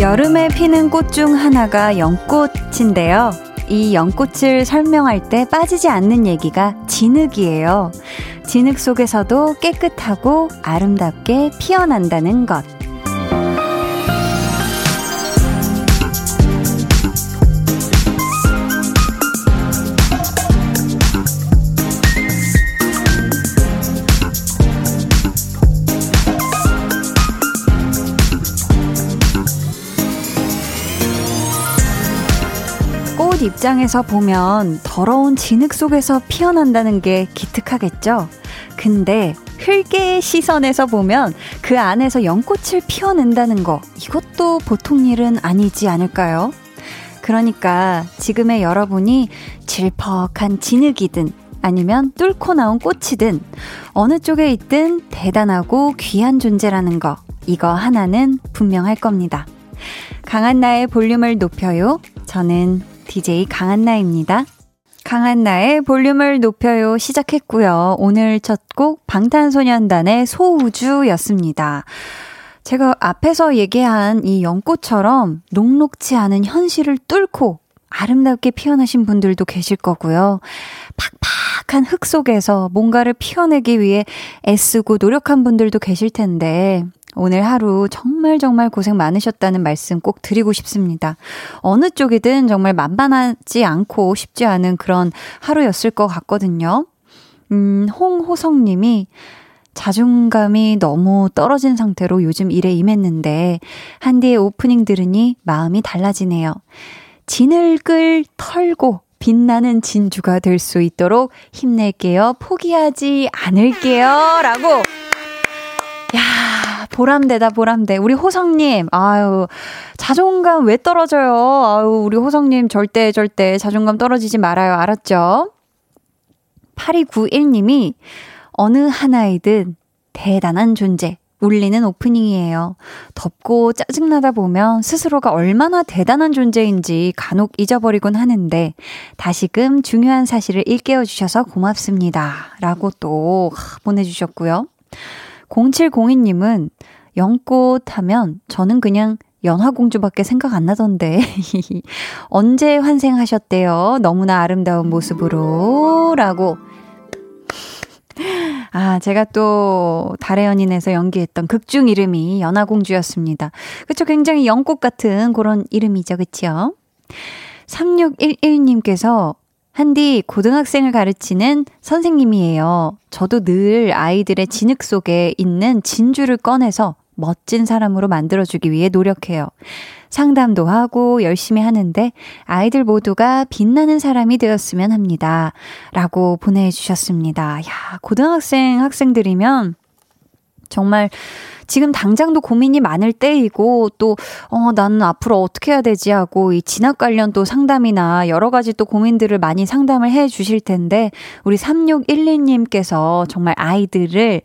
여름에 피는 꽃 중 하나가 연꽃인데요. 이 연꽃을 설명할 때 빠지지 않는 얘기가 진흙이에요. 진흙 속에서도 깨끗하고 아름답게 피어난다는 것. 입장에서 보면 더러운 진흙 속에서 피어난다는 게 기특하겠죠? 근데 흙의 시선에서 보면 그 안에서 연꽃을 피워낸다는 거, 이것도 보통 일은 아니지 않을까요? 그러니까 지금의 여러분이 질퍽한 진흙이든 아니면 뚫고 나온 꽃이든 어느 쪽에 있든 대단하고 귀한 존재라는 거, 이거 하나는 분명할 겁니다. 강한 나의 볼륨을 높여요. 저는 DJ 강한나입니다. 강한나의 볼륨을 높여요 시작했고요. 오늘 첫 곡 방탄소년단의 소우주였습니다. 제가 앞에서 얘기한 이 연꽃처럼 녹록치 않은 현실을 뚫고 아름답게 피어나신 분들도 계실 거고요. 팍팍한 흙 속에서 뭔가를 피어내기 위해 애쓰고 노력한 분들도 계실 텐데, 오늘 하루 정말 정말 고생 많으셨다는 말씀 꼭 드리고 싶습니다. 어느 쪽이든 정말 만만하지 않고 쉽지 않은 그런 하루였을 것 같거든요. 음, 홍호성 님이 자존감이 너무 떨어진 상태로 요즘 일에 임했는데, 한디의 오프닝 들으니 마음이 달라지네요. 진흙을 털고 빛나는 진주가 될 수 있도록 힘낼게요. 포기하지 않을게요. 라고. 야 보람되다, 보람돼. 우리 호성님, 아유, 자존감 왜 떨어져요? 아유, 우리 호성님 절대, 절대 자존감 떨어지지 말아요. 알았죠? 8291님이 어느 하나이든 대단한 존재, 울리는 오프닝이에요. 덥고 짜증나다 보면 스스로가 얼마나 대단한 존재인지 간혹 잊어버리곤 하는데 다시금 중요한 사실을 일깨워 주셔서 고맙습니다. 라고 또 보내주셨고요. 0702님은 연꽃 하면 저는 그냥 연화공주밖에 생각 안 나던데. 언제 환생하셨대요? 너무나 아름다운 모습으로. 라고. 아, 제가 또 달의 연인에서 연기했던 극중 이름이 연화공주였습니다. 그쵸? 굉장히 연꽃 같은 그런 이름이죠. 그쵸? 3611님께서 한디 고등학생을 가르치는 선생님이에요. 저도 늘 아이들의 진흙 속에 있는 진주를 꺼내서 멋진 사람으로 만들어주기 위해 노력해요. 상담도 하고 열심히 하는데 아이들 모두가 빛나는 사람이 되었으면 합니다. 라고 보내주셨습니다. 야, 고등학생 학생들이면 정말 지금 당장도 고민이 많을 때이고 또, 어, 나는 앞으로 어떻게 해야 되지 하고 이 진학 관련 또 상담이나 여러 가지 또 고민들을 많이 상담을 해 주실 텐데 우리 3612님께서 정말 아이들을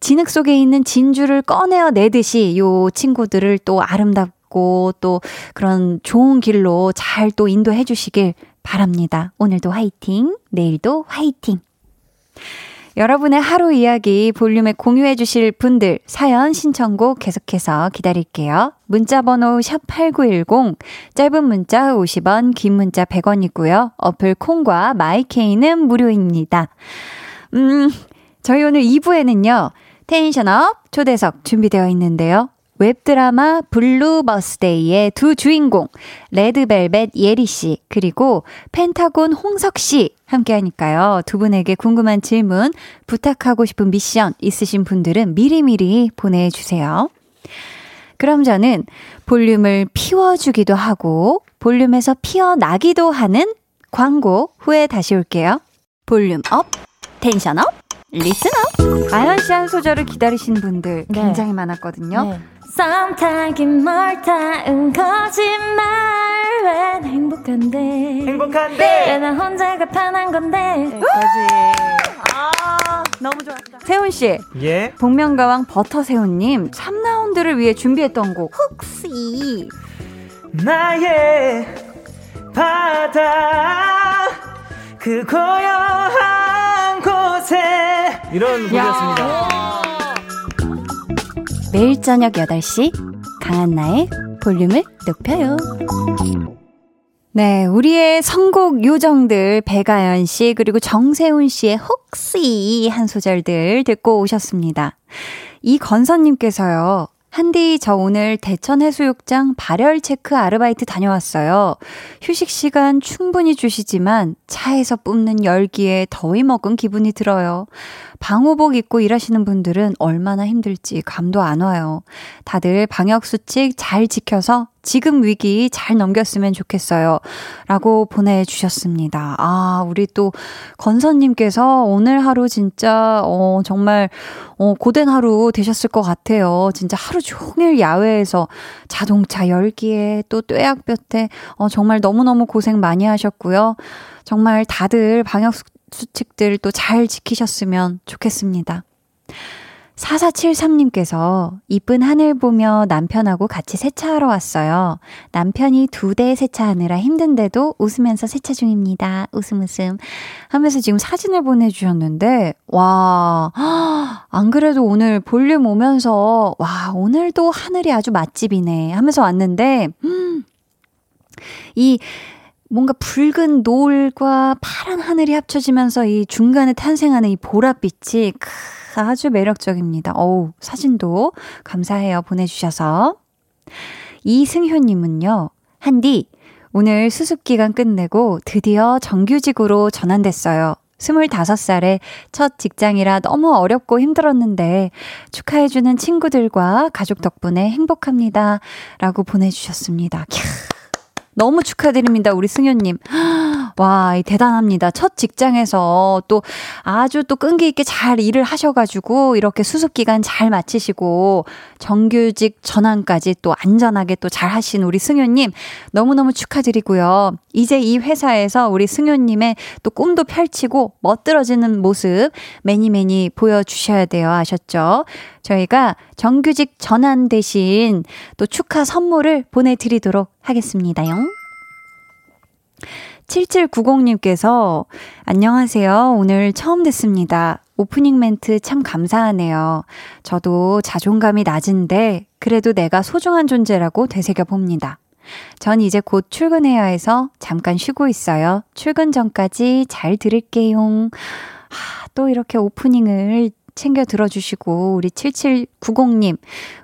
진흙 속에 있는 진주를 꺼내어 내듯이 요 친구들을 또 아름답고 또 그런 좋은 길로 잘 또 인도해 주시길 바랍니다. 오늘도 화이팅, 내일도 화이팅. 여러분의 하루 이야기 볼륨에 공유해 주실 분들 사연 신청곡 계속해서 기다릴게요. 문자 번호 샵8910 짧은 문자 50원 긴 문자 100원이고요. 어플 콩과 마이케이는 무료입니다. 음, 저희 오늘 2부에는요. tension up 초대석 준비되어 있는데요. 웹드라마 블루 버스데이의 두 주인공 레드벨벳 예리 씨 그리고 펜타곤 홍석 씨 함께 하니까요. 두 분에게 궁금한 질문, 부탁하고 싶은 미션 있으신 분들은 미리미리 보내 주세요. 그럼 저는 볼륨을 피워주기도 하고 볼륨에서 피어나기도 하는 광고 후에 다시 올게요. volume up, tension up, listen up. 아연 씨 한 소절을 기다리신 분들 네. 굉장히 많았거든요. 네. 썸 타긴 뭘 타은 거짓말 왜 행복한데? 행복한데? 왜 나 혼자가 편한 건데? 여기까지. 아 너무 좋았다. 세훈 씨. 예. 복면가왕 버터세훈님 3라운드를 위해 준비했던 곡. 혹시 나의 바다 그 고요한 곳에. 이런 곡이었습니다. 매일 저녁 8시 강한나의 볼륨을 높여요. 네, 우리의 선곡 요정들 배가연 씨 그리고 정세훈 씨의 혹시 한 소절들 듣고 오셨습니다. 이 건선님께서요. 한디, 저 오늘 대천 해수욕장 발열 체크 아르바이트 다녀왔어요. 휴식 시간 충분히 주시지만 차에서 뿜는 열기에 더위 먹은 기분이 들어요. 방호복 입고 일하시는 분들은 얼마나 힘들지 감도 안 와요. 다들 방역수칙 잘 지켜서 지금 위기 잘 넘겼으면 좋겠어요. 라고 보내주셨습니다. 아, 우리 또 건선님께서 오늘 하루 진짜, 어, 정말, 어, 고된 하루 되셨을 것 같아요. 진짜 하루 종일 야외에서 자동차 열기에 또 뙤약볕에, 어, 정말 너무너무 고생 많이 하셨고요. 정말 다들 방역 수칙들 또 잘 지키셨으면 좋겠습니다. 4473님께서 이쁜 하늘 보며 남편하고 같이 세차하러 왔어요. 남편이 두 대 세차하느라 힘든데도 웃으면서 세차 중입니다. 웃음 웃음 하면서 지금 사진을 보내주셨는데, 와, 안 그래도 오늘 볼륨 오면서, 와, 오늘도 하늘이 아주 맛집이네 하면서 왔는데, 음, 이 뭔가 붉은 노을과 파란 하늘이 합쳐지면서 이 중간에 탄생하는 이 보랏빛이 크, 아주 매력적입니다. 어우, 사진도 감사해요. 보내주셔서. 이승효님은요, 한디, 오늘 수습기간 끝내고 드디어 정규직으로 전환됐어요. 25살에 첫 직장이라 너무 어렵고 힘들었는데 축하해주는 친구들과 가족 덕분에 행복합니다. 라고 보내주셨습니다. 캬. 너무 축하드립니다. 우리 승효님. 와, 대단합니다. 첫 직장에서 또 아주 또 끈기 있게 잘 일을 하셔가지고 이렇게 수습 기간 잘 마치시고 정규직 전환까지 또 안전하게 또 잘 하신 우리 승효님 너무너무 축하드리고요. 이제 이 회사에서 우리 승효님의 또 꿈도 펼치고 멋들어지는 모습 매니 매니 보여주셔야 돼요. 아셨죠? 저희가 정규직 전환 대신 또 축하 선물을 보내드리도록 하겠습니다요. 7790님께서 안녕하세요. 오늘 처음 듣습니다. 오프닝 멘트 참 감사하네요. 저도 자존감이 낮은데 그래도 내가 소중한 존재라고 되새겨 봅니다. 전 이제 곧 출근해야 해서 잠깐 쉬고 있어요. 출근 전까지 잘 들을게요. 아, 또 이렇게 오프닝을 챙겨 들어주시고, 우리 7790님,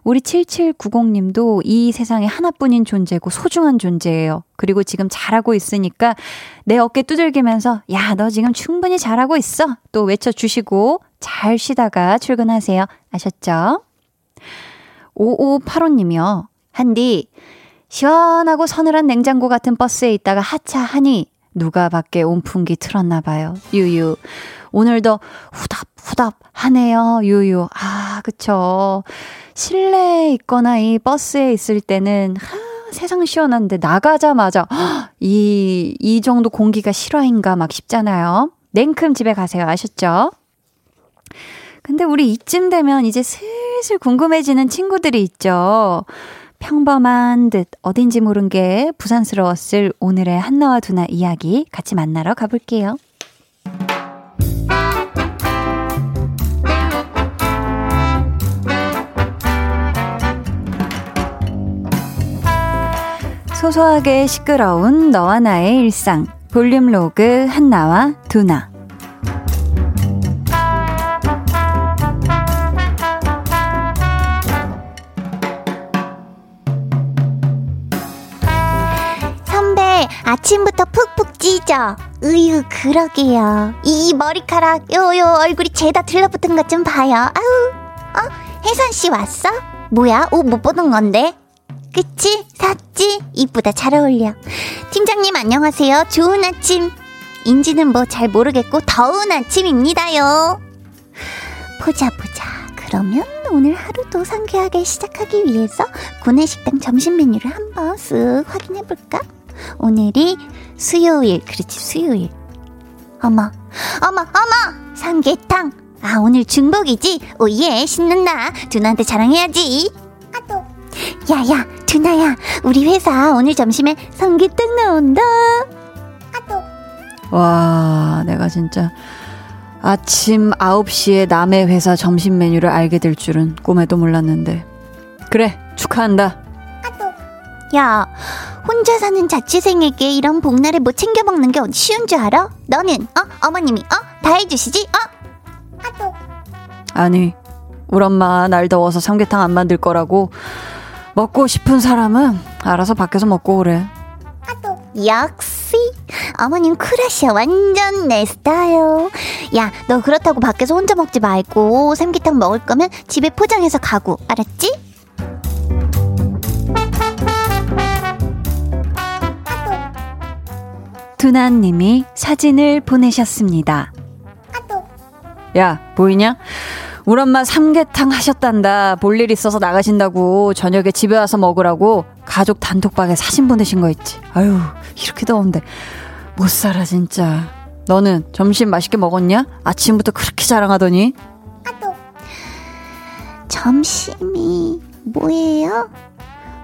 우리 7790님도 이 세상에 하나뿐인 존재고 소중한 존재예요. 그리고 지금 잘하고 있으니까 내 어깨 두들기면서, 야, 너 지금 충분히 잘하고 있어. 또 외쳐주시고, 잘 쉬다가 출근하세요. 아셨죠? 5585님이요. 한디, 시원하고 서늘한 냉장고 같은 버스에 있다가 하차하니 누가 밖에 온풍기 틀었나 봐요. 유유. 오늘도 후답후답 하네요. 유유. 아, 그쵸. 실내에 있거나 이 버스에 있을 때는 하, 세상 시원한데 나가자마자 이, 이 정도 공기가 실화인가 막 싶잖아요. 냉큼 집에 가세요. 아셨죠? 근데 우리 이쯤 되면 이제 슬슬 궁금해지는 친구들이 있죠. 평범한 듯 어딘지 모른 게 부산스러웠을 오늘의 한나와 두나 이야기 같이 만나러 가볼게요. 소소하게 시끄러운 너와 나의 일상. 볼륨 로그 한나와 두나. 선배 아침부터 푹푹 찌죠 으유 그러게요. 이 머리카락 요 요 얼굴이 죄다 들러붙은 것 좀 봐요. 아우. 어? 혜선 씨 왔어? 뭐야? 옷 못 보는 건데 그치? 샀지? 이쁘다 잘 어울려. 팀장님 안녕하세요. 좋은 아침. 인지는 뭐 잘 모르겠고 더운 아침입니다요. 보자 보자. 그러면 오늘 하루도 상쾌하게 시작하기 위해서 구내식당 점심 메뉴를 한번 쓱 확인해 볼까? 오늘이 수요일. 그렇지 수요일. 어머 어머 어머 삼계탕 아, 오늘 중복이지? 오예, 신난다. 두나한테 자랑해야지. 아또. 야야, 두나야. 우리 회사 오늘 점심에 삼계탕 나온다. 아또. 와, 내가 진짜 아침 9시에 남의 회사 점심 메뉴를 알게 될 줄은 꿈에도 몰랐는데. 그래, 축하한다. 야, 혼자 사는 자취생에게 이런 복날에 뭐 챙겨 먹는 게 어디 쉬운 줄 알아? 너는 어 어머님이 어 다 해주시지 어? 아또 아니, 우리 엄마 날 더워서 삼계탕 안 만들 거라고 먹고 싶은 사람은 알아서 밖에서 먹고 그래. 아또 역시 어머님 쿨하셔 완전 내 스타일. 야, 너 그렇다고 밖에서 혼자 먹지 말고 삼계탕 먹을 거면 집에 포장해서 가고 알았지? 두나님이 사진을 보내셨습니다. 야, 보이냐? 우리 엄마 삼계탕 하셨단다. 볼일 있어서 나가신다고 저녁에 집에 와서 먹으라고 가족 단톡방에 사진 보내신 거 있지. 아유, 이렇게 더운데 못 살아 진짜. 너는 점심 맛있게 먹었냐? 아침부터 그렇게 자랑하더니. 점심이 뭐예요?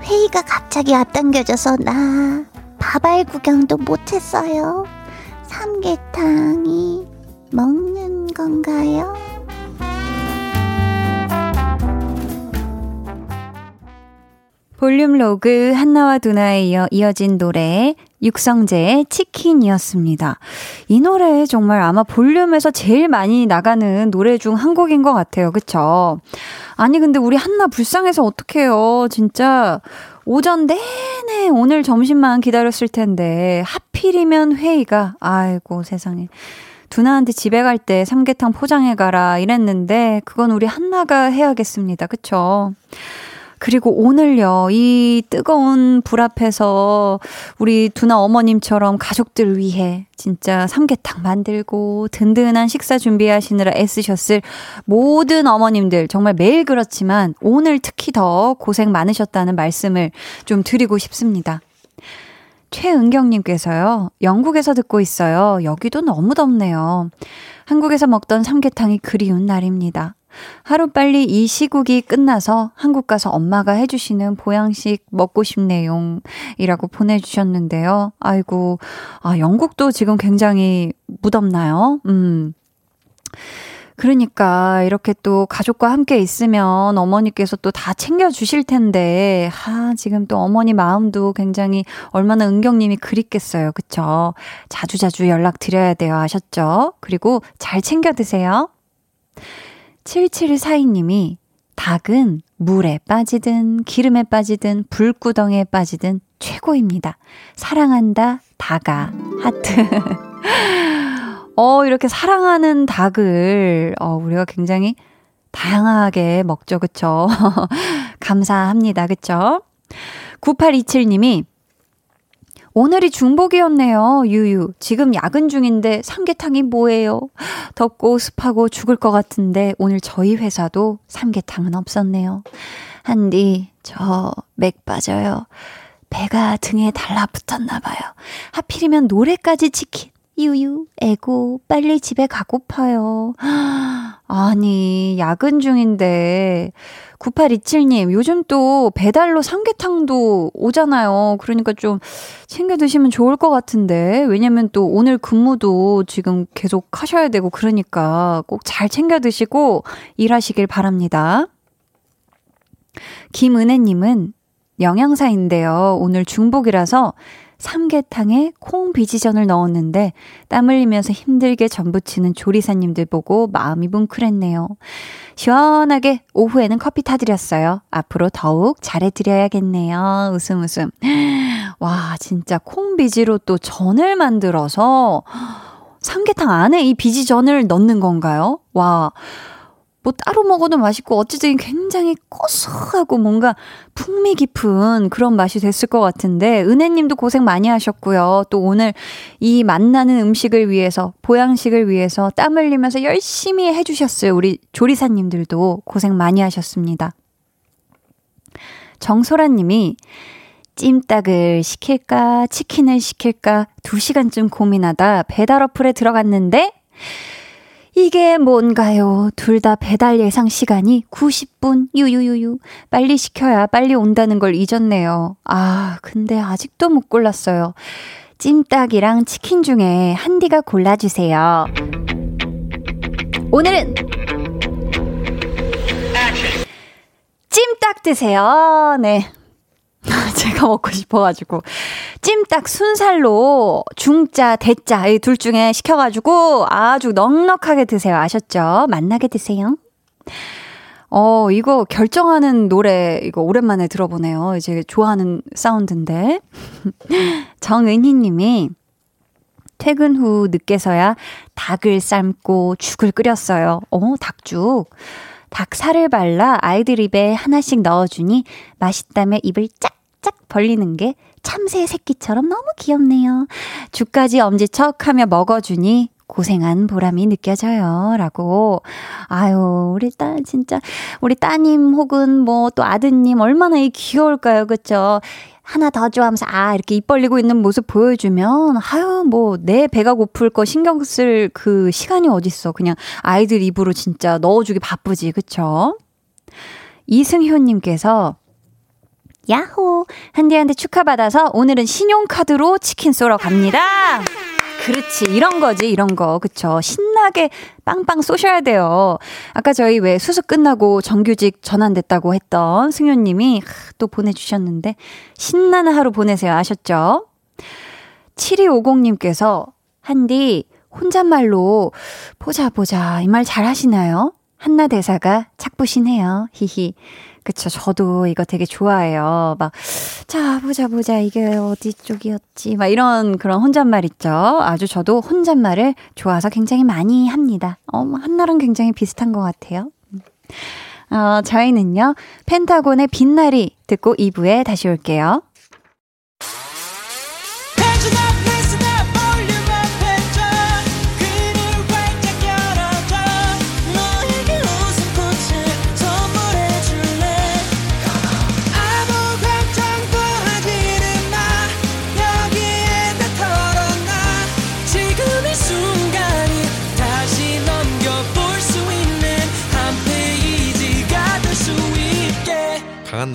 회의가 갑자기 앞당겨져서 나 밥알 구경도 못했어요. 삼계탕이 먹는 건가요? 볼륨 로그 한나와 두나에 이어 이어진 노래 육성재의 치킨이었습니다. 이 노래 정말 아마 볼륨에서 제일 많이 나가는 노래 중 한 곡인 것 같아요. 그쵸? 아니 근데 우리 한나 불쌍해서 어떡해요. 진짜 오전 내내 오늘 점심만 기다렸을 텐데 하필이면 회의가 아이고 세상에 두나한테 집에 갈 때 삼계탕 포장해 가라 이랬는데 그건 우리 한나가 해야겠습니다. 그쵸? 그리고 오늘요, 이 뜨거운 불 앞에서 우리 두나 어머님처럼 가족들 위해 진짜 삼계탕 만들고 든든한 식사 준비하시느라 애쓰셨을 모든 어머님들 정말 매일 그렇지만 오늘 특히 더 고생 많으셨다는 말씀을 좀 드리고 싶습니다. 최은경님께서요, 영국에서 듣고 있어요. 여기도 너무 덥네요. 한국에서 먹던 삼계탕이 그리운 날입니다. 하루빨리 이 시국이 끝나서 한국 가서 엄마가 해주시는 보양식 먹고 싶네요. 이라고 보내주셨는데요. 아이고, 아, 영국도 지금 굉장히 무덥나요? 음. 그러니까 이렇게 또 가족과 함께 있으면 어머니께서 또 다 챙겨주실 텐데, 하, 지금 또 어머니 마음도 굉장히 얼마나 은경님이 그립겠어요. 그쵸? 자주자주 연락드려야 돼요. 아셨죠? 그리고 잘 챙겨 드세요. 7742님이 닭은 물에 빠지든 기름에 빠지든 불구덩이에 빠지든 최고입니다. 사랑한다, 닭아, 하트. 어, 이렇게 사랑하는 닭을, 어, 우리가 굉장히 다양하게 먹죠, 그쵸? 감사합니다, 그쵸? 9827님이 오늘이 중복이었네요. 유유. 지금 야근 중인데 삼계탕이 뭐예요? 덥고 습하고 죽을 것 같은데 오늘 저희 회사도 삼계탕은 없었네요. 한디, 저 맥 빠져요. 배가 등에 달라붙었나 봐요. 하필이면 노래까지 치킨. 유유, 에고, 빨리 집에 가고파요. 아니, 야근 중인데, 9827님, 요즘 또 배달로 삼계탕도 오잖아요. 그러니까 좀 챙겨 드시면 좋을 것 같은데. 왜냐면 또 오늘 근무도 지금 계속 하셔야 되고, 그러니까 꼭 잘 챙겨 드시고 일하시길 바랍니다. 김은혜님은 영양사인데요. 오늘 중복이라서 삼계탕에 콩 비지전을 넣었는데 땀 흘리면서 힘들게 전부치는 조리사님들 보고 마음이 뭉클했네요. 시원하게 오후에는 커피 타드렸어요. 앞으로 더욱 잘해드려야겠네요. 웃음 웃음. 와, 진짜 콩 비지로 또 전을 만들어서 삼계탕 안에 이 비지전을 넣는 건가요? 와. 뭐 따로 먹어도 맛있고 어찌든 굉장히 고소하고 뭔가 풍미 깊은 그런 맛이 됐을 것 같은데 은혜님도 고생 많이 하셨고요. 또 오늘 이 만나는 음식을 위해서 보양식을 위해서 땀 흘리면서 열심히 해주셨어요. 우리 조리사님들도 고생 많이 하셨습니다. 정소라님이 찜닭을 시킬까 치킨을 시킬까 2시간쯤 고민하다 배달 어플에 들어갔는데 이게 뭔가요? 둘 다 배달 예상 시간이 90분. 유유유유. 빨리 시켜야 빨리 온다는 걸 잊었네요. 아, 근데 아직도 못 골랐어요. 찜닭이랑 치킨 중에 한디가 골라주세요. 오늘은 찜닭 드세요. 네. 제가 먹고 싶어가지고. 찜닭 순살로 중짜, 대짜, 이 둘 중에 시켜가지고 아주 넉넉하게 드세요. 아셨죠? 만나게 드세요. 어, 이거 결정하는 노래, 이거 오랜만에 들어보네요. 이제 좋아하는 사운드인데. 정은희 님이 퇴근 후 늦게서야 닭을 삶고 죽을 끓였어요. 어, 닭죽. 닭살을 발라 아이들 입에 하나씩 넣어주니 맛있다며 입을 짝 짝 벌리는 게 참새 새끼처럼 너무 귀엽네요. 죽까지 엄지척 하며 먹어주니 고생한 보람이 느껴져요. 라고. 아유, 우리 딸, 진짜, 우리 따님 혹은 뭐 또 아드님 얼마나 이 귀여울까요. 그쵸? 하나 더 좋아하면서 아 이렇게 입 벌리고 있는 모습 보여주면 아유 뭐 내 배가 고플 거 신경 쓸 그 시간이 어딨어 그냥 아이들 입으로 진짜 넣어주기 바쁘지 그쵸? 이승효님께서 야호 한디한테 축하받아서 오늘은 신용카드로 치킨 쏘러 갑니다. 그렇지. 이런 거지, 이런 거. 그쵸. 신나게 빵빵 쏘셔야 돼요. 아까 저희 왜 수습 끝나고 정규직 전환됐다고 했던 승효님이 또 보내주셨는데, 신나는 하루 보내세요. 아셨죠? 7250님께서, 한디, 혼잣말로, 보자, 보자. 이 말 잘 하시나요? 한나 대사가 착부시네요. 히히. 그쵸. 저도 이거 되게 좋아해요. 막, 자, 보자, 보자. 이게 어디 쪽이었지. 막 이런 그런 혼잣말 있죠. 아주 저도 혼잣말을 좋아서 굉장히 많이 합니다. 어, 뭐 한나랑 굉장히 비슷한 것 같아요. 어, 저희는요, 펜타곤의 빛나리 듣고 2부에 다시 올게요.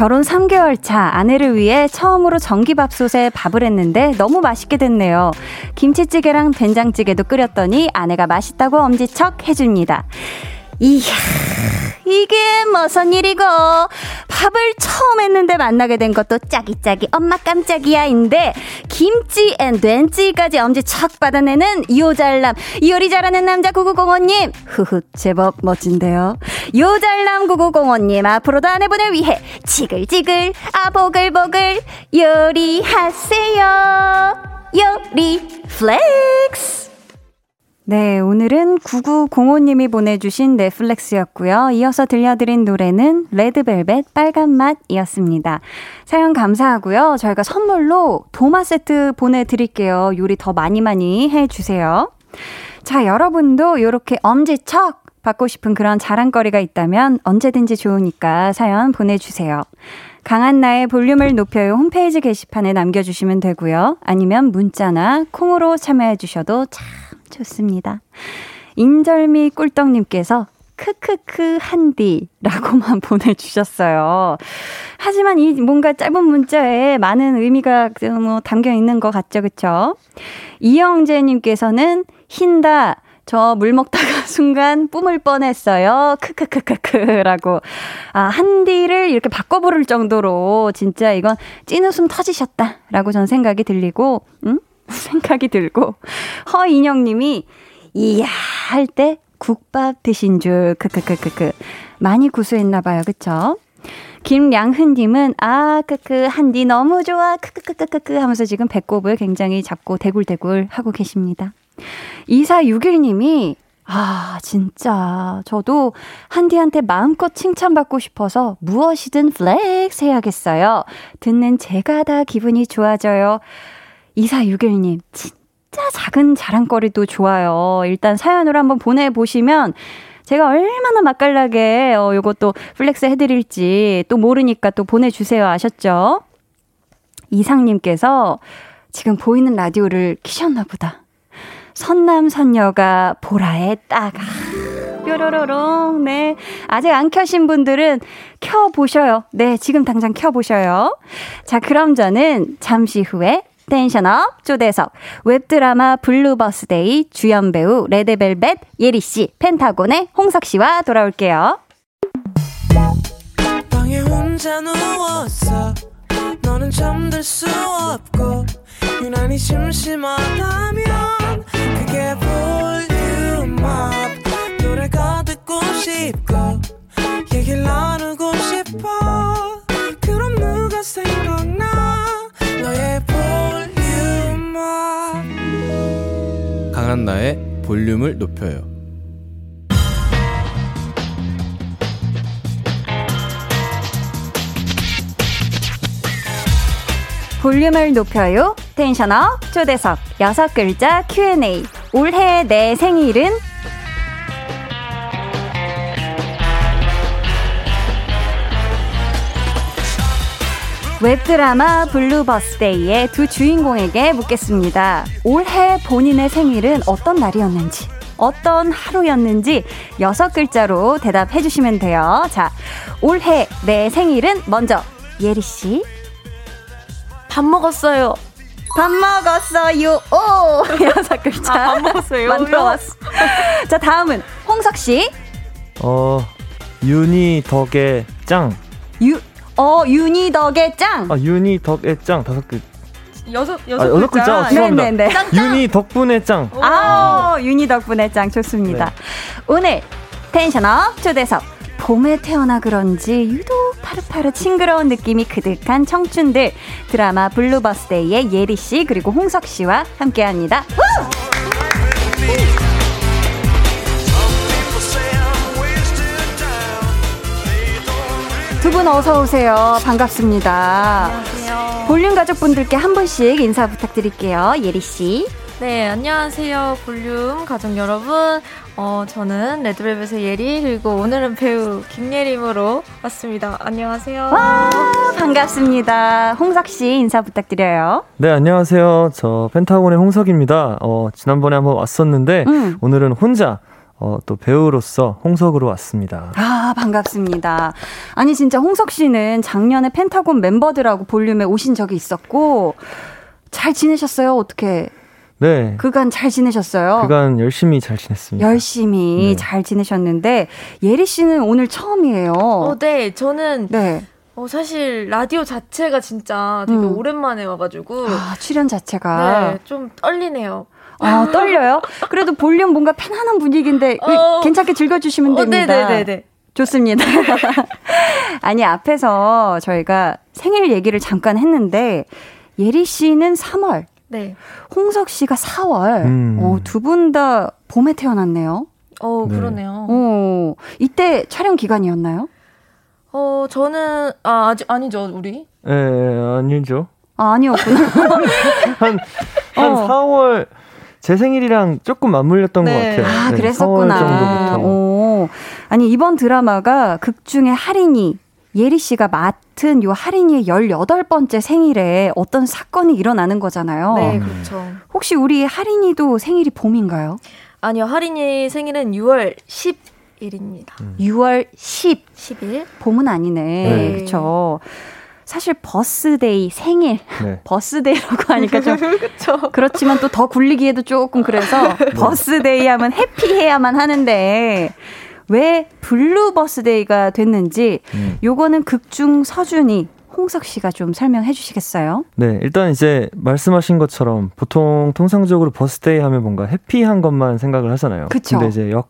결혼 3개월 차 아내를 위해 처음으로 전기밥솥에 밥을 했는데 너무 맛있게 됐네요. 김치찌개랑 된장찌개도 끓였더니 아내가 맛있다고 엄지척 해줍니다. 이야, 이게 무슨 일이고. 밥을 처음 했는데 맛나게 된 것도 짜기짜기 엄마 깜짝이야인데, 김치 and 된찌까지 엄지 척 받아내는 요잘남, 요리 잘하는 남자 9905님. 흐흐, 제법 멋진데요. 요잘남 9905님, 앞으로도 아내분을 위해 지글지글, 아, 보글보글, 요리하세요. 요리 flex. 네, 오늘은 9905님이 보내주신 넷플렉스였고요. 이어서 들려드린 노래는 레드벨벳 빨간맛이었습니다. 사연 감사하고요. 저희가 선물로 도마 세트 보내드릴게요. 요리 더 많이 많이 해주세요. 자, 여러분도 이렇게 엄지척 받고 싶은 그런 자랑거리가 있다면 언제든지 좋으니까 사연 보내주세요. 강한 나의 볼륨을 높여요 홈페이지 게시판에 남겨주시면 되고요. 아니면 문자나 콩으로 참여해주셔도 참 좋습니다. 인절미 꿀떡님께서 크크크 한디라고만 보내주셨어요. 하지만 이 뭔가 짧은 문자에 많은 의미가 뭐 담겨 있는 것 같죠, 그쵸? 이영재님께서는 흰다. 저 물 먹다가 순간 뿜을 뻔했어요. 크크크크크라고. 아, 한디를 이렇게 바꿔 부를 정도로 진짜 이건 찐 웃음 터지셨다라고 전 생각이 들리고, 음? 생각이 들고 허인영 님이 이야 할 때 국밥 드신 줄 크크크크크 많이 구수했나 봐요 그쵸? 김양흔님은 아 크크 한디 너무 좋아 크크크크크 하면서 지금 배꼽을 굉장히 잡고 대굴대굴 하고 계십니다. 2461 님이 아, 진짜. 저도 한디한테 마음껏 칭찬받고 싶어서 무엇이든 flex 해야겠어요. 듣는 제가 다 기분이 좋아져요. 2461님, 진짜 작은 자랑거리도 좋아요. 일단 사연으로 한번 보내보시면 제가 얼마나 맛깔나게 어, 요것도 flex 해드릴지 또 모르니까 또 보내주세요. 아셨죠? 이상님께서 지금 보이는 라디오를 키셨나 보다. 선남 선녀가 보라에 딱. 뾰로로롱. 네. 아직 안 켜신 분들은 켜 보셔요. 네. 지금 당장 켜 보셔요. 자, 그럼 저는 잠시 후에 tension up 초대석 웹드라마 Blue Birthday 주연 배우 레드벨벳 펜타곤의 돌아올게요. 싶고 얘기를 나누고 싶어. 그럼 누가 생각나? 너의 강한나의 볼륨을 높여요 볼륨을 높여요. 텐션업 초대석 여섯 글자 Q&A. 올해 내 생일은 웹드라마 블루버스데이의 두 주인공에게 묻겠습니다. 올해 본인의 생일은 어떤 날이었는지, 어떤 하루였는지 여섯 글자로 대답해 주시면 돼요. 자, 올해 내 생일은 먼저 예리씨. 밥 먹었어요. 밥 먹었어요. 오! 여섯 글자. 아, 밥 먹었어요. 만들어 왔어. 자, 다음은 홍석씨. 어, 윤희 덕의 짱. 유, 어, 윤희 덕의 짱. 아, 윤희 덕의 짱. 다섯 글. 여섯, 여섯, 아, 여섯 글자. 죄송합니다. 네네네. 윤희 덕분에 짱. 아, 윤희 덕분에 짱 좋습니다. 네. 오늘 tension up 초대석. 봄에 태어나 그런지 유독 파릇파릇 싱그러운 느낌이 그득한 청춘들 드라마 Blue Birthday의 예리 씨 그리고 홍석 씨와 함께합니다. 두 분 어서 오세요. 반갑습니다. 안녕하세요. 볼륨 가족분들께 한 분씩 인사 부탁드릴게요. 예리 씨. 네, 안녕하세요. 볼륨 가족 여러분. 어, 저는 레드벨벳의 예리, 그리고 오늘은 배우 김예림으로 왔습니다. 안녕하세요. 와, 반갑습니다. 홍석 씨 인사 부탁드려요. 네, 안녕하세요. 저 펜타곤의 홍석입니다. 어, 지난번에 한번 왔었는데, 음. 오늘은 혼자, 어, 또 배우로서 홍석으로 왔습니다. 아, 반갑습니다. 아니, 진짜 홍석 씨는 작년에 펜타곤 멤버들하고 볼륨에 오신 적이 있었고, 잘 지내셨어요? 어떻게? 네. 그간 잘 지내셨어요? 그간 열심히 잘 지냈습니다. 열심히 네. 잘 지내셨는데, 예리 씨는 오늘 처음이에요. 어, 네, 저는 네. 어, 사실 라디오 자체가 진짜 되게 음. 오랜만에 와가지고. 아, 출연 자체가. 네, 좀 떨리네요. 아, 떨려요? 그래도 볼륨 뭔가 편안한 분위기인데, 어. 괜찮게 즐겨주시면 어, 됩니다. 네네네네. 좋습니다. 아니, 앞에서 저희가 생일 얘기를 잠깐 했는데, 예리 씨는 3월, 네. 홍석 씨가 4월, 음. 어, 두 분 다 봄에 태어났네요. 어, 네. 그러네요. 어, 이때 촬영 기간이었나요? 어, 저는, 아, 아직, 아니죠, 우리. 예, 예, 아니죠. 아, 아니었구나. 한, 한 어. 4월, 제 생일이랑 조금 맞물렸던 네. 것 같아요. 아, 네, 그랬었구나. 4월 정도부터. 오. 아니, 이번 드라마가 극 중에 할인이, 예리 씨가 맡은 요 할인이의 18번째 생일에 어떤 사건이 일어나는 거잖아요. 네, 음. 그렇죠. 혹시 우리 할인이도 생일이 봄인가요? 아니요, 할인이 생일은 6월 10일입니다. 6월 10. 10일? 봄은 아니네. 네. 그렇죠. 사실 birthday 생일 네. birthday라고 하니까 좀 그쵸. 그렇지만 또 더 굴리기에도 조금 그래서 birthday 하면 happy해야만 하는데 왜 Blue Birthday가 됐는지 음. 요거는 극중 서준이 홍석 씨가 좀 설명해 주시겠어요? 네, 일단 이제 말씀하신 것처럼 보통 통상적으로 birthday 하면 뭔가 happy한 것만 생각을 하잖아요. 그쵸. 근데 이제 역,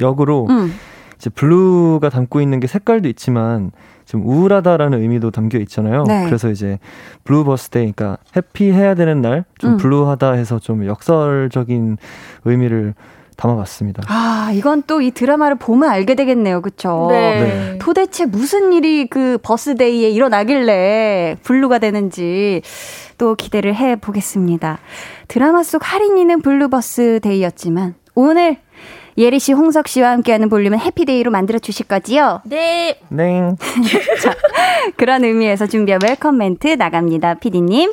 역으로 음. 이제 blue가 담고 있는 게 색깔도 있지만 좀 우울하다라는 의미도 담겨 있잖아요. 네. 그래서 이제 Blue Birthday, 그러니까 happy해야 되는 날, 좀 음. blue하다 해서 좀 역설적인 의미를 담아봤습니다. 아, 이건 또 이 드라마를 보면 알게 되겠네요. 그쵸? 네. 네. 도대체 무슨 일이 그 birthday에 일어나길래 blue가 되는지 또 기대를 해 보겠습니다. 드라마 속 하린이는 Blue Birthday였지만 오늘 예리 씨, 홍석 씨와 함께하는 볼륨은 happy day로 만들어 주실 거지요? 네. 네. 그런 의미에서 준비한 welcome 멘트 나갑니다. 피디님.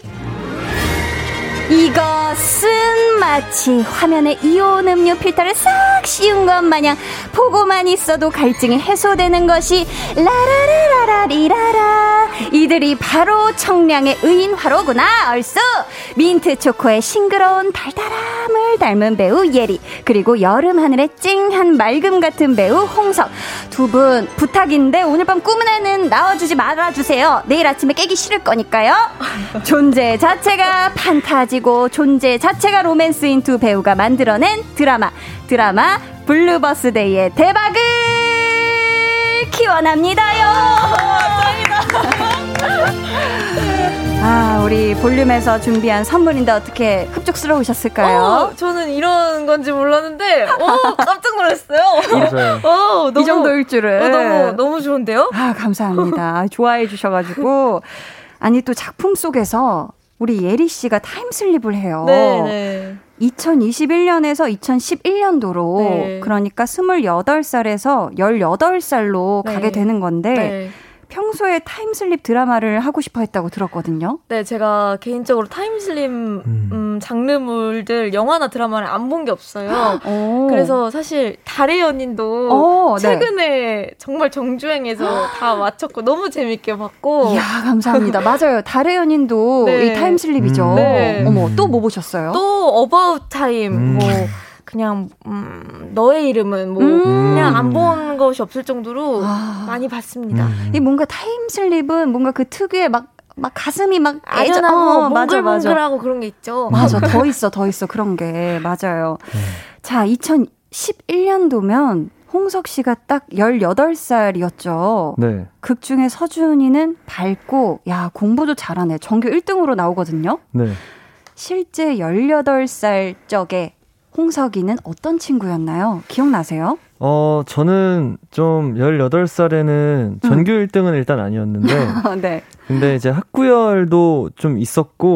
이것은 마치 화면에 이온 음료 필터를 싹 씌운 것 마냥 보고만 있어도 갈증이 해소되는 것이 라라라라라리라라. 이들이 바로 청량의 의인화로구나. 얼쑤! 민트 초코의 싱그러운 달달함을 닮은 배우 예리 그리고 여름 하늘의 쨍한 맑음 같은 배우 홍석. 두 분 부탁인데 오늘 밤 꿈에는 나와주지 말아주세요. 내일 아침에 깨기 싫을 거니까요. 존재 자체가 판타지 고 존재 자체가 로맨스인 두 배우가 만들어낸 드라마 드라마 Blue Birthday의 대박을 기원합니다요. 아, 우리 볼륨에서 준비한 선물인데 어떻게 흡족스러우셨을까요? 어, 저는 이런 건지 몰랐는데, 어, 깜짝 놀랐어요. 맞아요. 어, 너무, 이 정도일 줄은. 어, 너무, 너무 좋은데요? 아, 감사합니다. 좋아해 주셔가지고. 아니, 또 작품 속에서 우리 예리 씨가 타임슬립을 해요. 네, 네. 2021년에서 2011년도로 네. 그러니까 28살에서 18살로 네. 가게 되는 건데 네. 평소에 time slip 드라마를 하고 싶어 했다고 들었거든요. 네, 제가 개인적으로 time slip 음. 음, 장르물들 영화나 드라마를 안 본 게 없어요. 오. 그래서 사실 달의 연인도 어, 네. 최근에 정말 정주행해서 다 마쳤고 너무 재밌게 봤고 이야, 감사합니다. 맞아요. 달의 연인도 네. 이 time slip이죠. 음. 네. 어머, 또 뭐 보셨어요? 또 About Time 음. 뭐 그냥 음, 너의 이름은 뭐 음. 그냥 안 본 것이 없을 정도로 아. 많이 봤습니다. 음. 이 뭔가 time slip은 뭔가 그 특유의 막, 막 가슴이 막 아련하고 어. 몽글몽글하고 그런 게 있죠. 맞아, 더 있어, 더 있어. 그런 게. 맞아요. 네. 자, 2011년도면 홍석 씨가 딱 18살이었죠. 네. 극 중에 서준이는 밝고, 야, 공부도 잘하네. 전교 1등으로 나오거든요. 네. 실제 18살 적에 홍석이는 어떤 친구였나요? 기억나세요? 어, 저는 좀 18살에는 전교 1등은 일단 아니었는데, 네. 근데 이제 학구열도 좀 있었고,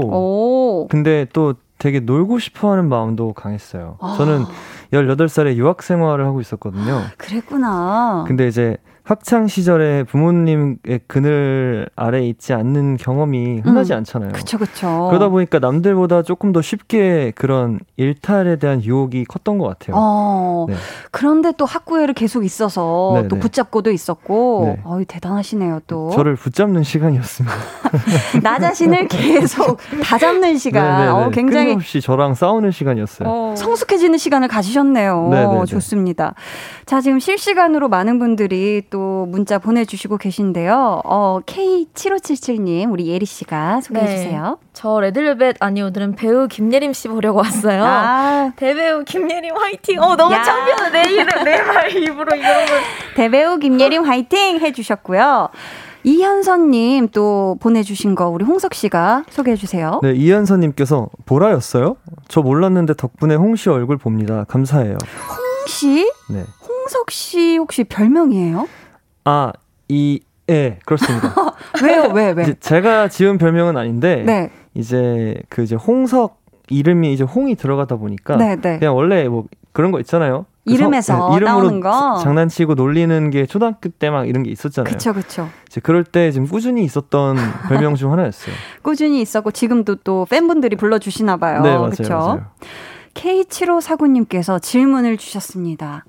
오. 근데 또 되게 놀고 싶어 하는 마음도 강했어요. 아. 저는 18살에 유학 생활을 하고 있었거든요. 그랬구나. 근데 이제 학창 시절에 부모님의 그늘 아래 있지 않는 경험이 흔하지 음. 않잖아요. 그쵸, 그쵸. 그러다 보니까 남들보다 조금 더 쉽게 그런 일탈에 대한 유혹이 컸던 것 같아요. 어, 네. 그런데 또 학구열이 계속 있어서 네, 또 네. 붙잡고도 있었고, 네. 어이, 대단하시네요, 또. 저를 붙잡는 시간이었습니다. 나 자신을 계속 다잡는 시간. 네, 네, 어, 네. 굉장히 끊임없이 저랑 싸우는 시간이었어요. 어. 성숙해지는 시간을 가지셨네요. 네, 네, 네. 좋습니다. 자, 지금 실시간으로 많은 분들이 또 문자 보내주시고 계신데요. 어, K7577님, 우리 예리씨가 소개해주세요. 저 레드벨벳 아니 오늘은 배우 김예림 씨 보려고 왔어요. 아, 대배우 김예림 화이팅. 어 너무 야. 창피하다 내 이름 내말 입으로 이런 걸. 대배우 김예림 화이팅 해주셨고요. 이현선님 또 보내주신 거 우리 홍석 씨가 소개해 주세요. 네, 이현서님께서 보라였어요? 저 몰랐는데 덕분에 홍 씨 얼굴 봅니다. 감사해요. 홍 씨? 네. 홍석 씨 혹시 별명이에요? 아, 이, 예, 그렇습니다. 왜요? 왜, 왜? 제가 지은 별명은 아닌데, 네, 이제 그 이제 홍석 이름이 이제 홍이 들어가다 보니까, 네, 네. 그냥 원래 뭐 그런 거 있잖아요. 그 이름에서 성- 네, 나오는 거. 장난치고 놀리는 게 초등학교 때 막 이런 게 있었잖아요. 그쵸, 그쵸. 이제 그럴 때 지금 꾸준히 있었던 별명 중 하나였어요. 꾸준히 있었고 지금도 또 팬분들이 불러주시나 봐요. 네, 맞아요. 그쵸? 맞아요. K7549님께서 질문을 주셨습니다.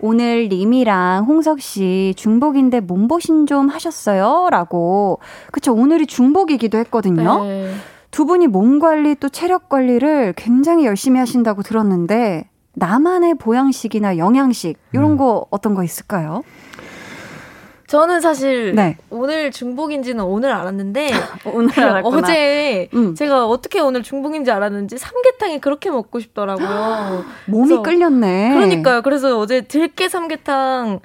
오늘 님이랑 홍석 씨 중복인데 몸보신 좀 하셨어요? 라고. 그쵸, 오늘이 중복이기도 했거든요. 네. 두 분이 몸 관리 또 체력 관리를 굉장히 열심히 하신다고 들었는데, 나만의 보양식이나 영양식, 이런 음. 거 어떤 거 있을까요? 저는 사실 네. 오늘 중복인지는 오늘 알았는데 오늘 알았구나. 어제 음. 제가 어떻게 오늘 중복인지 알았는지 삼계탕이 그렇게 먹고 싶더라고요. 몸이 끌렸네. 그러니까요. 그래서 어제 들깨 삼계탕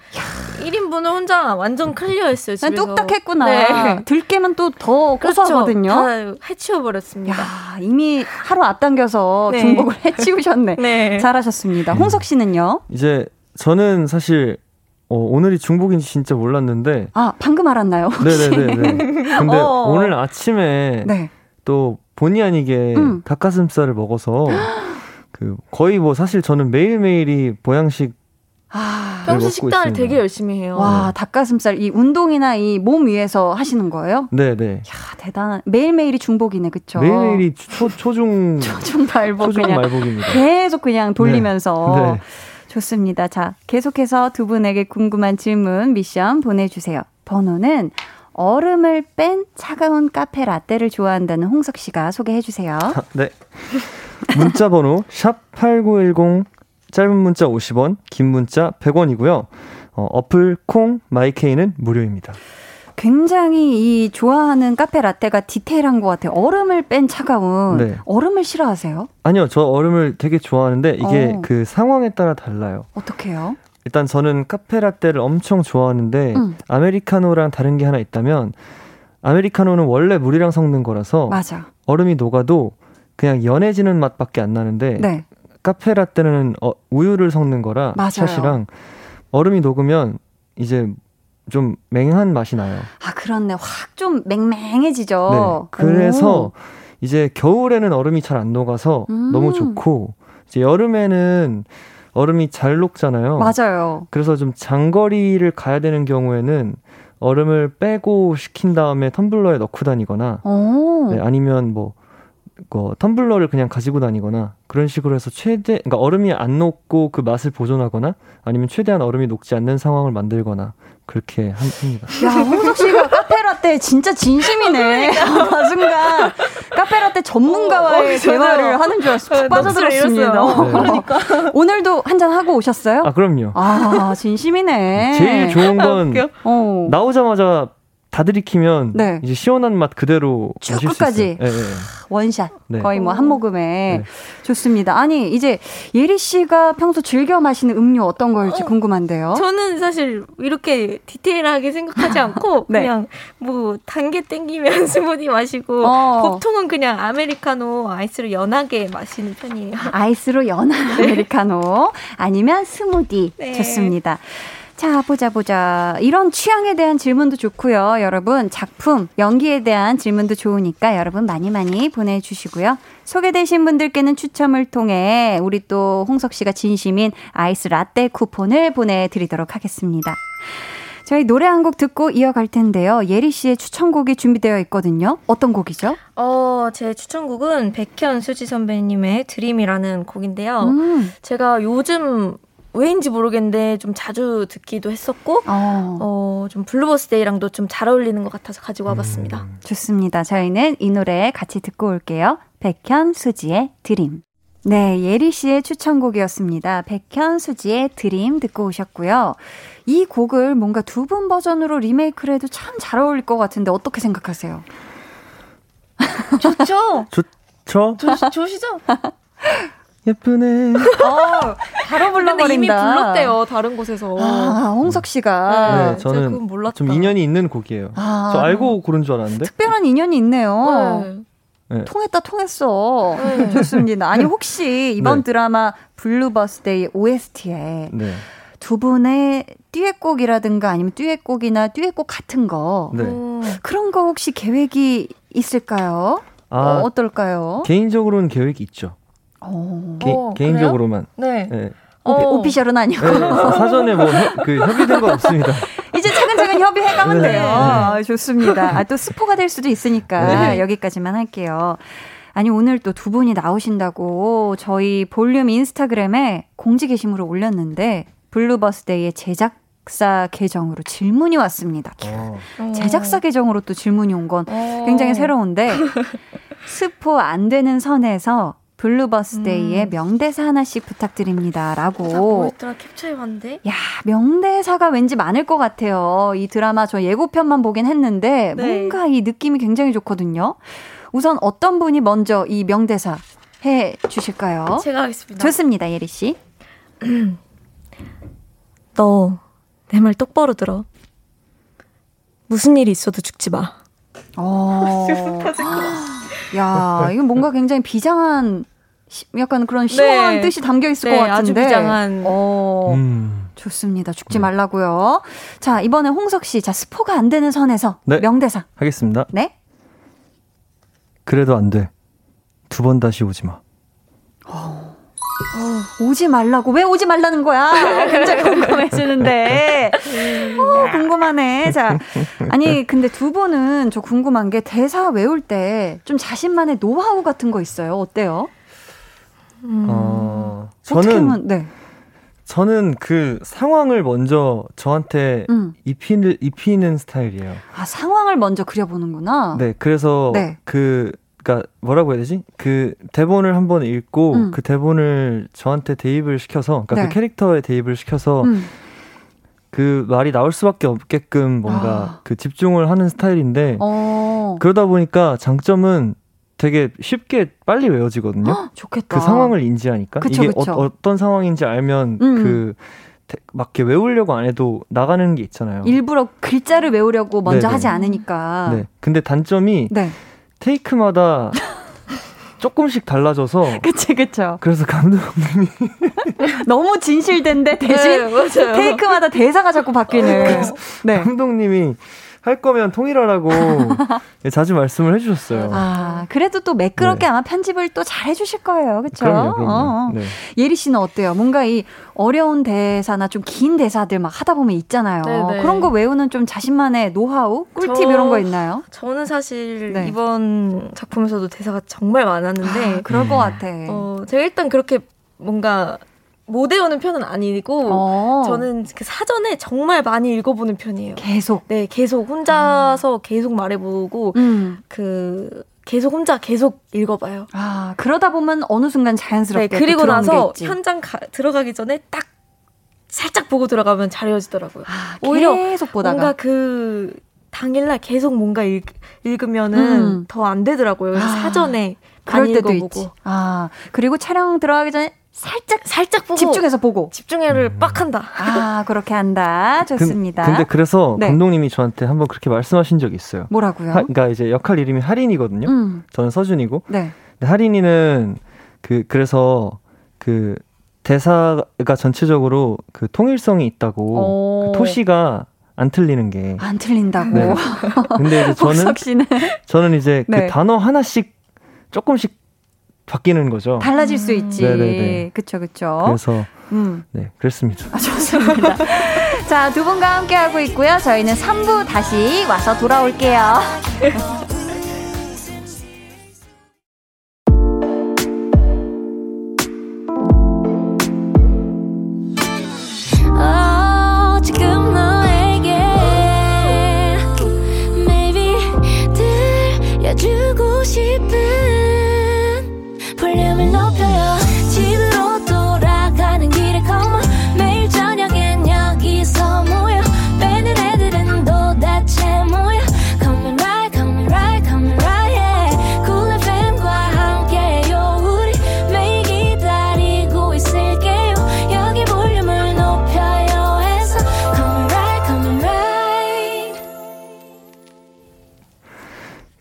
1인분을 혼자 완전 클리어했어요. 집에서. 뚝딱했구나. 네. 들깨면 또 더 고소하거든요. 그렇죠. 다 해치워버렸습니다. 야, 이미 하루 앞당겨서 네. 중복을 해치우셨네. 네. 잘하셨습니다. 홍석 씨는요? 이제 저는 사실 어, 오늘이 중복인지 진짜 몰랐는데. 아, 방금 알았나요? 네네네. 근데 어. 오늘 아침에 네. 또 본의 아니게 음. 닭가슴살을 먹어서 그 거의 뭐 사실 저는 매일매일이 보양식 아, 평소 식단을 있습니다. 되게 열심히 해요. 와, 네. 닭가슴살 이 운동이나 이 몸 위해서 하시는 거예요? 네, 네. 야, 대단한. 매일매일이 중복이네. 그렇죠? 매일매일이 초 초중 초중 말복 초중 그냥 말복입니다. 계속 그냥 돌리면서 네. 네. 좋습니다. 자, 계속해서 두 분에게 궁금한 질문, 미션 보내주세요. 번호는 얼음을 뺀 차가운 카페 라떼를 좋아한다는 홍석 씨가 소개해 주세요. 네. 문자 번호 샵8910 짧은 문자 50원, 긴 문자 100원이고요. 어, 어플 콩 마이케이는 무료입니다. 굉장히 이 좋아하는 카페 라떼가 디테일한 것 같아요. 얼음을 뺀 차가운. 네. 얼음을 싫어하세요? 아니요, 저 얼음을 되게 좋아하는데 이게 어. 그 상황에 따라 달라요. 어떻게요? 일단 저는 카페 라떼를 엄청 좋아하는데 음. 아메리카노랑 다른 게 하나 있다면 아메리카노는 원래 물이랑 섞는 거라서 맞아. 얼음이 녹아도 그냥 연해지는 맛밖에 안 나는데 네. 카페 라떼는 어, 우유를 섞는 거라 맞아요. 샷이랑 얼음이 녹으면 이제 좀 맹한 맛이 나요. 아, 그렇네. 확 좀 맹맹해지죠. 네. 그래서 오. 이제 겨울에는 얼음이 잘 안 녹아서 음. 너무 좋고 이제 여름에는 얼음이 잘 녹잖아요. 맞아요. 그래서 좀 장거리를 가야 되는 경우에는 얼음을 빼고 식힌 다음에 텀블러에 넣고 다니거나 네, 아니면 뭐 그 텀블러를 그냥 가지고 다니거나 그런 식으로 해서 최대 그러니까 얼음이 안 녹고 그 맛을 보존하거나 아니면 최대한 얼음이 녹지 않는 상황을 만들거나 그렇게 합니다. 야, 홍석 씨가 카페라떼 진짜 진심이네. 그 순간 카페라떼 전문가와의 어, 어, 대화를 하는 줄 알았어. 푹 빠져들었습니다. 네. 그러니까. 오늘도 한 잔 하고 오셨어요? 아, 그럼요. 아, 진심이네. 제일 좋은 건 어. 나오자마자 다 들이키면 네. 이제 시원한 맛 그대로 쭉 끝까지 네, 네. 원샷 네. 거의 뭐 한 모금에 네. 좋습니다. 아니 이제 예리 씨가 평소 즐겨 마시는 음료 어떤 걸지 어, 궁금한데요. 저는 사실 이렇게 디테일하게 생각하지 않고 네. 그냥 뭐 단계 땡기면 스무디 마시고 어. 보통은 그냥 아메리카노 아이스로 연하게 마시는 편이에요. 아이스로 연한 아메리카노 아니면 스무디 좋습니다. 자, 보자, 보자. 이런 취향에 대한 질문도 좋고요. 여러분, 작품, 연기에 대한 질문도 좋으니까 여러분 많이 많이 보내주시고요. 소개되신 분들께는 추첨을 통해 우리 또 홍석 씨가 진심인 아이스 라떼 쿠폰을 보내드리도록 하겠습니다. 저희 노래 한 곡 듣고 이어갈 텐데요. 예리 씨의 추천곡이 준비되어 있거든요. 어떤 곡이죠? 어, 제 추천곡은 백현 수지 선배님의 Dream이라는 곡인데요. 음. 제가 요즘 왜인지 모르겠는데 좀 자주 듣기도 했었고 어, 어 좀 Blue Birthday랑도 좀 잘 어울리는 것 같아서 가지고 와봤습니다. 음. 좋습니다. 저희는 이 노래 같이 듣고 올게요. 백현 수지의 Dream. 네, 예리 씨의 추천곡이었습니다. 백현 수지의 Dream 듣고 오셨고요. 이 곡을 뭔가 두 분 버전으로 리메이크를 해도 참 잘 어울릴 것 같은데 어떻게 생각하세요? 좋죠? 좋죠? 좋, 좋으시죠? 예쁘네. 어, 바로 불러버린다. 이미 불렀대요 다른 곳에서. 아, 홍석 씨가. 네, 네 저는 좀 인연이 있는 곡이에요. 아, 저 알고 고른 줄 알았는데. 특별한 인연이 있네요. 네. 네. 통했다 통했어. 네. 좋습니다. 아니 혹시 이번 네. 드라마 블루버스데이 OST에 네. 두 분의 듀엣곡이라든가 아니면 듀엣곡이나 듀엣곡 같은 거 네. 그런 거 혹시 계획이 있을까요? 아, 어, 어떨까요? 개인적으로는 계획이 있죠. 개, 어, 개인적으로만. 네. 네. 어. official은 아니고. 네, 사전에 뭐그 협의된 건 없습니다. 이제 차근차근 협의해 가면 네. 돼요. 네. 좋습니다. 아, 또 스포가 될 수도 있으니까 네. 여기까지만 할게요. 아니 오늘 또 두 분이 나오신다고 저희 볼륨 인스타그램에 공지 게시물을 올렸는데 블루버스데이의 제작사 계정으로 질문이 왔습니다. 어. 제작사 계정으로 또 질문이 온 건 굉장히 새로운데 스포 안 되는 선에서 블루버스데이의 음. 명대사 하나씩 부탁드립니다. 라고. 뭐였더라? 캡처해봤는데? 야, 명대사가 왠지 많을 것 같아요. 이 드라마 저 예고편만 보긴 했는데, 네. 뭔가 이 느낌이 굉장히 좋거든요. 우선 어떤 분이 먼저 이 명대사 해 주실까요? 제가 하겠습니다. 좋습니다, 예리 씨. 너 내 말 똑바로 들어. 무슨 일이 있어도 죽지 마. 어. 야, 이건 뭔가 굉장히 비장한 약간 그런 시원한 네. 뜻이 담겨 있을 네, 것 같은데. 아주 비장한. 어. 음. 좋습니다. 죽지 네. 말라고요. 자, 이번에 홍석 씨. 자, 스포가 안 되는 선에서 네. 명대사. 하겠습니다. 네. 그래도 안 돼. 두 번 다시 오지 마. 어. 어, 오지 말라고. 왜 오지 말라는 거야? 굉장히 궁금해지는데. 어, 궁금하네. 자. 아니, 근데 두 분은 저 궁금한 게 대사 외울 때 좀 자신만의 노하우 같은 거 있어요? 어때요? 음, 어, 저는, 하면, 네. 저는 그 상황을 먼저 저한테 음. 입히는, 입히는 스타일이에요. 아, 상황을 먼저 그려보는구나? 네, 그래서 네. 그 그러니까 뭐라고 해야 되지? 그 대본을 한번 읽고 음. 그 대본을 저한테 대입을 시켜서 그러니까 그 네. 그 캐릭터에 대입을 시켜서 음. 그 말이 나올 수밖에 없게끔 뭔가 아. 그 집중을 하는 스타일인데 어. 그러다 보니까 장점은 되게 쉽게 빨리 외워지거든요. 헉, 좋겠다. 그 상황을 인지하니까 그쵸, 이게 그쵸. 어, 떤 상황인지 알면 음. 그 막 이렇게 외우려고 안 해도 나가는 게 있잖아요. 일부러 글자를 외우려고 먼저 네네. 하지 않으니까. 네. 근데 단점이 네. 테이크마다 조금씩 달라져서. 그치, 그쵸. 그래서 감독님이. 너무 진실된데 대신 네, 테이크마다 대사가 자꾸 바뀌는. 네. 감독님이 할 거면 통일하라고 자주 말씀을 해주셨어요. 아 그래도 또 매끄럽게 네. 아마 편집을 또 잘 해주실 거예요, 그렇죠? 어. 네. 예리 씨는 어때요? 뭔가 이 어려운 대사나 좀 긴 대사들 막 하다 보면 있잖아요. 네네. 네. 그런 거 외우는 좀 자신만의 노하우, 꿀팁 저, 이런 거 있나요? 저는 사실 네. 이번 작품에서도 대사가 정말 많았는데 아, 그럴 음. 것 같아. 어, 제가 일단 그렇게 뭔가 못 외우는 편은 아니고 어. 저는 그 사전에 정말 많이 읽어보는 편이에요. 계속. 네, 계속 혼자서 아. 계속 말해보고 음. 그 계속 혼자 계속 읽어봐요. 아 그러다 보면 어느 순간 자연스럽게 네, 그리고 나서 현장 가, 들어가기 전에 딱 살짝 보고 들어가면 잘 외워지더라고요. 아, 오히려 계속 보다가 뭔가 그 당일날 계속 뭔가 읽, 읽으면은 음. 더안 되더라고요. 그래서 아, 사전에 그럴 때도 읽어보고. 있지. 아 그리고 촬영 들어가기 전에 살짝 살짝 보고 집중해서 보고 집중해를 음. 빡 한다. 아 그렇게 한다. 좋습니다. 그, 근데 그래서 네. 감독님이 저한테 한번 그렇게 말씀하신 적이 있어요. 뭐라고요? 하, 그러니까 이제 역할 이름이 할인이거든요. 음. 저는 서준이고. 네. 근데 할인이는 그 그래서 그 대사가 전체적으로 그 통일성이 있다고 그 토시가 안 틀리는 게 안 틀린다고. 네. 근데 이제 저는 저는 이제 그 네. 그 단어 하나씩 조금씩 바뀌는 거죠. 달라질 수 있지. 네네네. 그쵸, 그쵸. 그래서, 음. 네, 그랬습니다. 아, 좋습니다. 자, 두 분과 함께 하고 있고요. 저희는 3부 다시 와서 돌아올게요.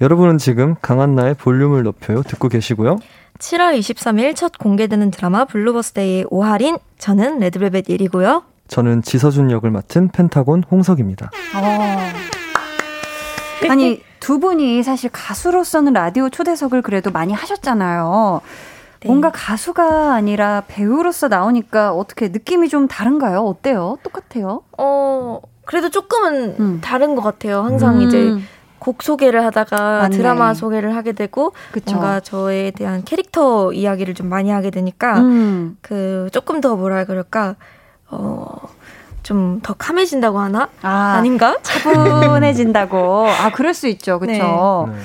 여러분은 지금 강한나의 볼륨을 높여요 듣고 계시고요. 7월 23일 첫 공개되는 드라마 블루버스데이의 오하린 저는 레드벨벳 예리고요. 저는 지서준 역을 맡은 펜타곤 홍석입니다. 어. 아니 두 분이 사실 가수로서는 라디오 초대석을 그래도 많이 하셨잖아요. 네. 뭔가 가수가 아니라 배우로서 나오니까 어떻게 느낌이 좀 다른가요? 어때요? 똑같아요? 어 그래도 조금은 음. 다른 것 같아요. 항상 음. 이제 곡 소개를 하다가 맞네. 드라마 소개를 하게 되고 그쵸. 뭔가 저에 대한 캐릭터 이야기를 좀 많이 하게 되니까 음. 그 조금 더 뭐라 그럴까 어. 좀 더 카매진다고 하나? 아, 닌가 차분해진다고. 아, 그럴 수 있죠. 그쵸? 네. 네.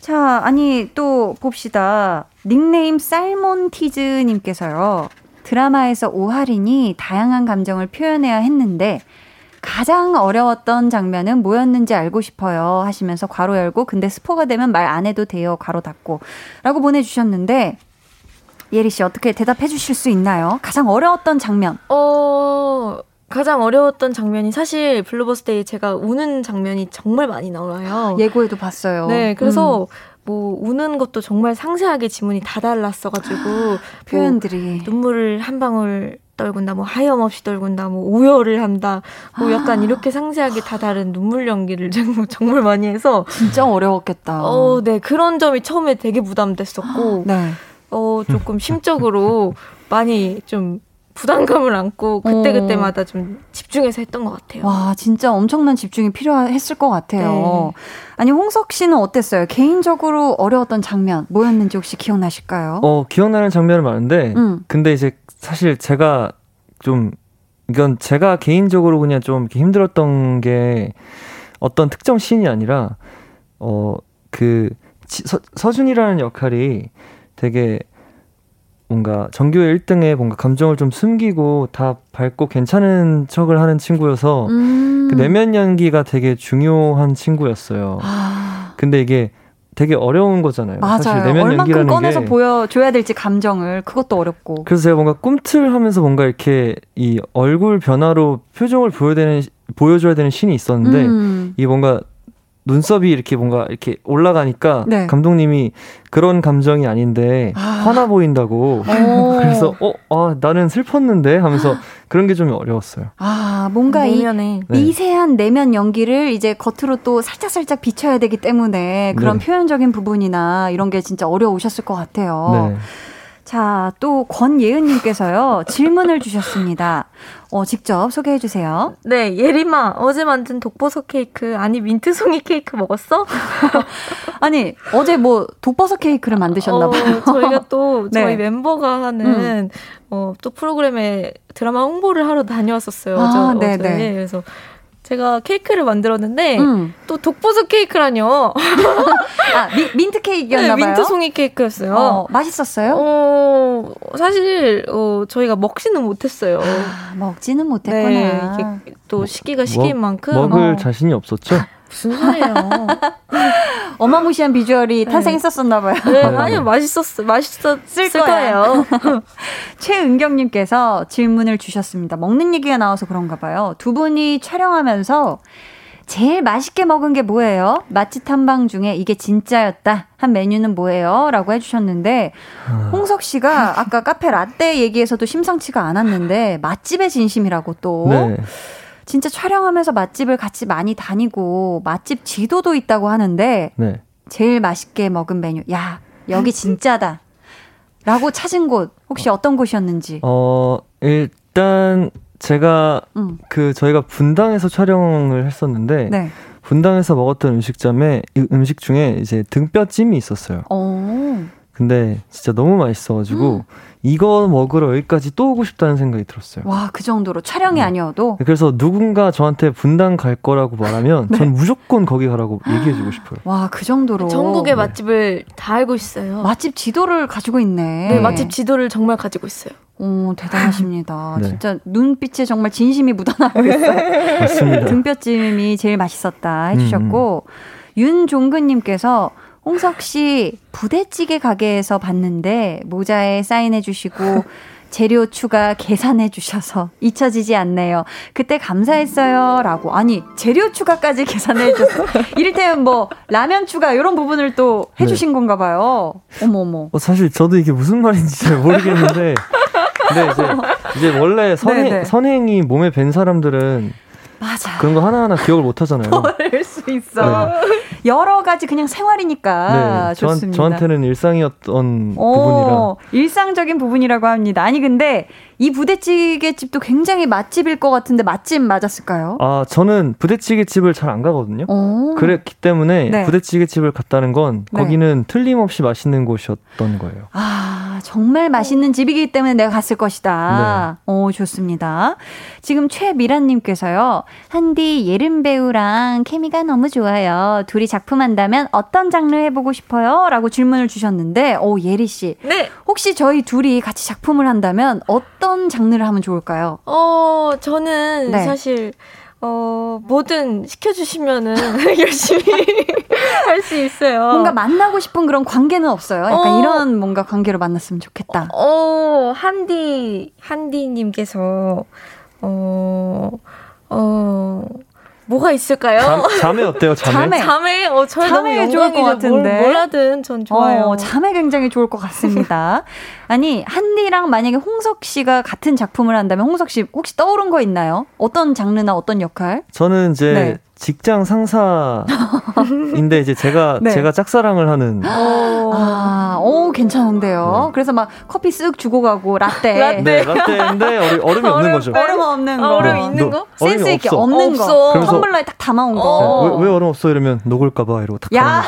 자, 아니, 또 봅시다. 닉네임 쌀몬티즈님께서요. 드라마에서 오하린이 다양한 감정을 표현해야 했는데, 가장 어려웠던 장면은 뭐였는지 알고 싶어요. 하시면서 괄호 열고, 근데 스포가 되면 말 안 해도 돼요. 괄호 닫고. 라고 보내주셨는데, 예리 씨 어떻게 대답해 주실 수 있나요? 가장 어려웠던 장면. 어, 가장 어려웠던 장면이 사실 블루버스데이 제가 우는 장면이 정말 많이 나와요. 예고에도 봤어요. 네, 그래서 음. 뭐 우는 것도 정말 상세하게 지문이 다 달랐어가지고 뭐 표현들이 뭐 눈물을 한 방울 떨군다, 뭐 하염없이 떨군다, 뭐 오열을 한다, 뭐 약간 이렇게 상세하게 다 다른 눈물 연기를 정말 많이 해서 진짜 어려웠겠다. 어, 네 그런 점이 처음에 되게 부담됐었고, 네. 어 조금 심적으로 많이 좀 부담감을 안고 그때 그때마다 좀 집중해서 했던 것 같아요. 와, 진짜 엄청난 집중이 필요했을 것 같아요. 네. 아니, 홍석 씨는 어땠어요? 개인적으로 어려웠던 장면 뭐였는지 혹시 기억나실까요? 어, 기억나는 장면은 많은데, 음. 근데 이제 사실 제가 좀, 이건 제가 개인적으로 그냥 좀 힘들었던 게 어떤 특정 씬이 아니라, 어, 그, 서, 서준이라는 역할이 되게 뭔가 전교의 1등에 뭔가 감정을 좀 숨기고 다 밝고 괜찮은 척을 하는 친구여서 음. 그 내면 연기가 되게 중요한 친구였어요. 아. 근데 이게 되게 어려운 거잖아요. 맞아요. 사실 내면 연기라는 꺼내서 게 보여줘야 될지 감정을 그것도 어렵고. 그래서 제가 뭔가 꿈틀하면서 뭔가 이렇게 이 얼굴 변화로 표정을 보여야 되는 보여줘야 되는 신이 있었는데 음. 이 뭔가 눈썹이 이렇게 뭔가 이렇게 올라가니까 네. 감독님이 그런 감정이 아닌데 아. 화나 보인다고 그래서 어 아, 나는 슬펐는데 하면서 그런 게 좀 어려웠어요. 아 뭔가 내면에. 이 네. 미세한 내면 연기를 이제 겉으로 또 살짝 살짝 비춰야 되기 때문에 그런 네. 표현적인 부분이나 이런 게 진짜 어려우셨을 것 같아요. 네. 자, 또 권예은님께서요, 질문을 주셨습니다. 어, 직접 소개해 주세요. 네, 예림아, 어제 만든 독버섯 케이크, 아니, 민트송이 케이크 먹었어? 아니, 어제 뭐, 독버섯 케이크를 만드셨나봐요. 어, 저희가 또, 네. 저희 멤버가 하는, 음. 어, 또 프로그램에 드라마 홍보를 하러 다녀왔었어요. 아, 저, 네네. 어제. 네. 그래서 제가 케이크를 만들었는데 음. 또 독버섯 케이크라뇨. 아 미, 민트 케이크였나 네, 봐요. 민트 송이 케이크였어요. 어, 맛있었어요? 어 사실 어 저희가 먹지는 못했어요. 아, 먹지는 못했구나. 네, 또 시기가 시기인 만큼 먹을 어. 자신이 없었죠. 무슨 소리예요? 어마무시한 비주얼이 네. 탄생했었었나 봐요. 네, 아니 맛있었어, 맛있었을 거예요. 최은경님께서 질문을 주셨습니다. 먹는 얘기가 나와서 그런가 봐요. 두 분이 촬영하면서 제일 맛있게 먹은 게 뭐예요? 맛집 탐방 중에 이게 진짜였다 한 메뉴는 뭐예요? 라고 해주셨는데 아. 홍석 씨가 아까 카페 라떼 얘기에서도 심상치가 않았는데 맛집의 진심이라고 또. 네. 진짜 촬영하면서 맛집을 같이 많이 다니고 맛집 지도도 있다고 하는데 네. 제일 맛있게 먹은 메뉴. 야, 여기 진짜다. 라고 찾은 곳 혹시 어떤 곳이었는지? 어, 일단 제가 음. 그 저희가 분당에서 촬영을 했었는데 네. 분당에서 먹었던 음식점에 음식 중에 이제 등뼈찜이 있었어요. 오. 근데 진짜 너무 맛있어가지고 음. 이거 먹으러 여기까지 또 오고 싶다는 생각이 들었어요. 와, 그 정도로 촬영이 네. 아니어도? 그래서 누군가 저한테 분당 갈 거라고 말하면 네. 전 무조건 거기 가라고 얘기해주고 싶어요. 와, 그 정도로. 전국의 네. 맛집을 다 알고 있어요. 맛집 지도를 가지고 있네. 네, 맛집 지도를 정말 가지고 있어요. 오, 대단하십니다. 네. 진짜 눈빛에 정말 진심이 묻어나고 있어요. 맞습니다. 등뼈찜이 제일 맛있었다 해주셨고, 음. 윤종근님께서 홍석 씨 부대찌개 가게에서 봤는데 모자에 사인해 주시고 재료 추가 계산해 주셔서 잊혀지지 않네요. 그때 감사했어요. 라고. 아니, 재료 추가까지 계산해 주셔서. 이를테면 뭐, 라면 추가, 이런 부분을 또 해주신 네. 건가 봐요. 어머어머. 어, 사실 저도 이게 무슨 말인지 잘 모르겠는데. 근데 이제, 이제 원래 선행, 선행이 몸에 밴 사람들은 맞아. 그런 거 하나하나 기억을 못 하잖아요. 모를 수 있어. 네. 여러 가지 그냥 생활이니까 네, 좋습니다. 저 한, 테는 일상이었던 오, 부분이라. 일상적인 부분이라고 합니다. 아니 근데 이 부대찌개 집도 굉장히 맛집일 것 같은데 맛집 맞았을까요? 아 저는 부대찌개 집을 잘 안 가거든요. 오. 그랬기 때문에 네. 부대찌개 집을 갔다는 건 네. 거기는 틀림없이 맛있는 곳이었던 거예요. 아 정말 맛있는 집이기 때문에 내가 갔을 것이다. 네. 오, 좋습니다. 지금 최미란님께서요, 한디 예름 배우랑 케미가 너무 좋아요. 둘이 작품 한다면 어떤 장르 해보고 싶어요? 라고 질문을 주셨는데, 오, 예리씨. 네. 혹시 저희 둘이 같이 작품을 한다면 어떤 장르를 하면 좋을까요? 어, 저는 네. 사실, 어, 뭐든 시켜주시면은 열심히 할 수 있어요. 뭔가 만나고 싶은 그런 관계는 없어요. 약간 어, 이런 뭔가 관계로 만났으면 좋겠다. 어, 한디, 한디님께서, 어, 어, 뭐가 있을까요? 잠, 에 어때요? 잠에? 잠에, 어, 저희 잠에 너무 좋을 것 같은데. 뭘, 뭐라든 전 좋아요. 어, 잠에 굉장히 좋을 것 같습니다. 아니, 한디랑 만약에 홍석 씨가 같은 작품을 한다면 홍석 씨 혹시 떠오른 거 있나요? 어떤 장르나 어떤 역할? 저는 이제 네. 직장 상사인데 이제 제가 네. 제가 짝사랑을 하는 아, 오 괜찮은데요. 네. 그래서 막 커피 쓱 주고 가고 라떼. 라떼. 네, 라떼인데 얼음, 이 없는 거죠. 얼음 없는 거. 얼음 있는 거? 센스 있게 없어. 없는 없어. 거. 텀블러에 딱 담아온 거. 네, 왜, 왜, 얼음 없어 이러면 녹을까 봐 이러고 탁 야.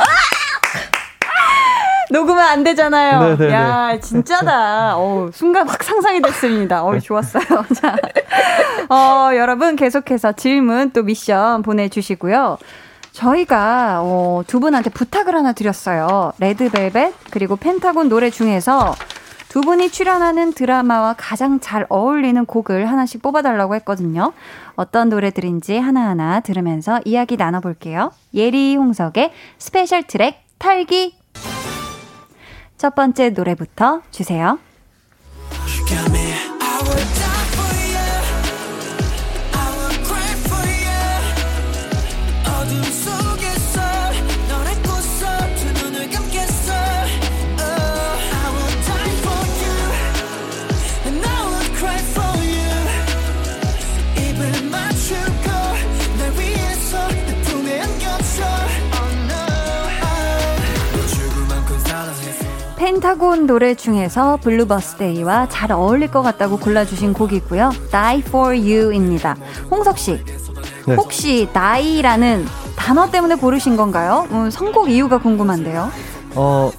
녹으면 안 되잖아요. 네네네. 네, 네. 야, 진짜다. 어, 순간 확 상상이 됐습니다. 어, 좋았어요. 자, 어, 여러분 계속해서 질문 또 미션 보내주시고요. 저희가 어, 두 분한테 부탁을 하나 드렸어요. 레드벨벳 그리고 펜타곤 노래 중에서 두 분이 출연하는 드라마와 가장 잘 어울리는 곡을 하나씩 뽑아달라고 했거든요. 어떤 노래들인지 하나하나 들으면서 이야기 나눠볼게요. 예리 홍석의 스페셜 트랙 털기 첫 번째 노래부터 주세요. 펜타곤 노래 중에서 블루버스데이와 잘 어울릴 것 같다고 골라주신 곡이고요. Die for You입니다. 홍석 씨, 네. 혹시 die라는 단어 때문에 고르신 건가요? 음, 선곡 이유가 궁금한데요. 어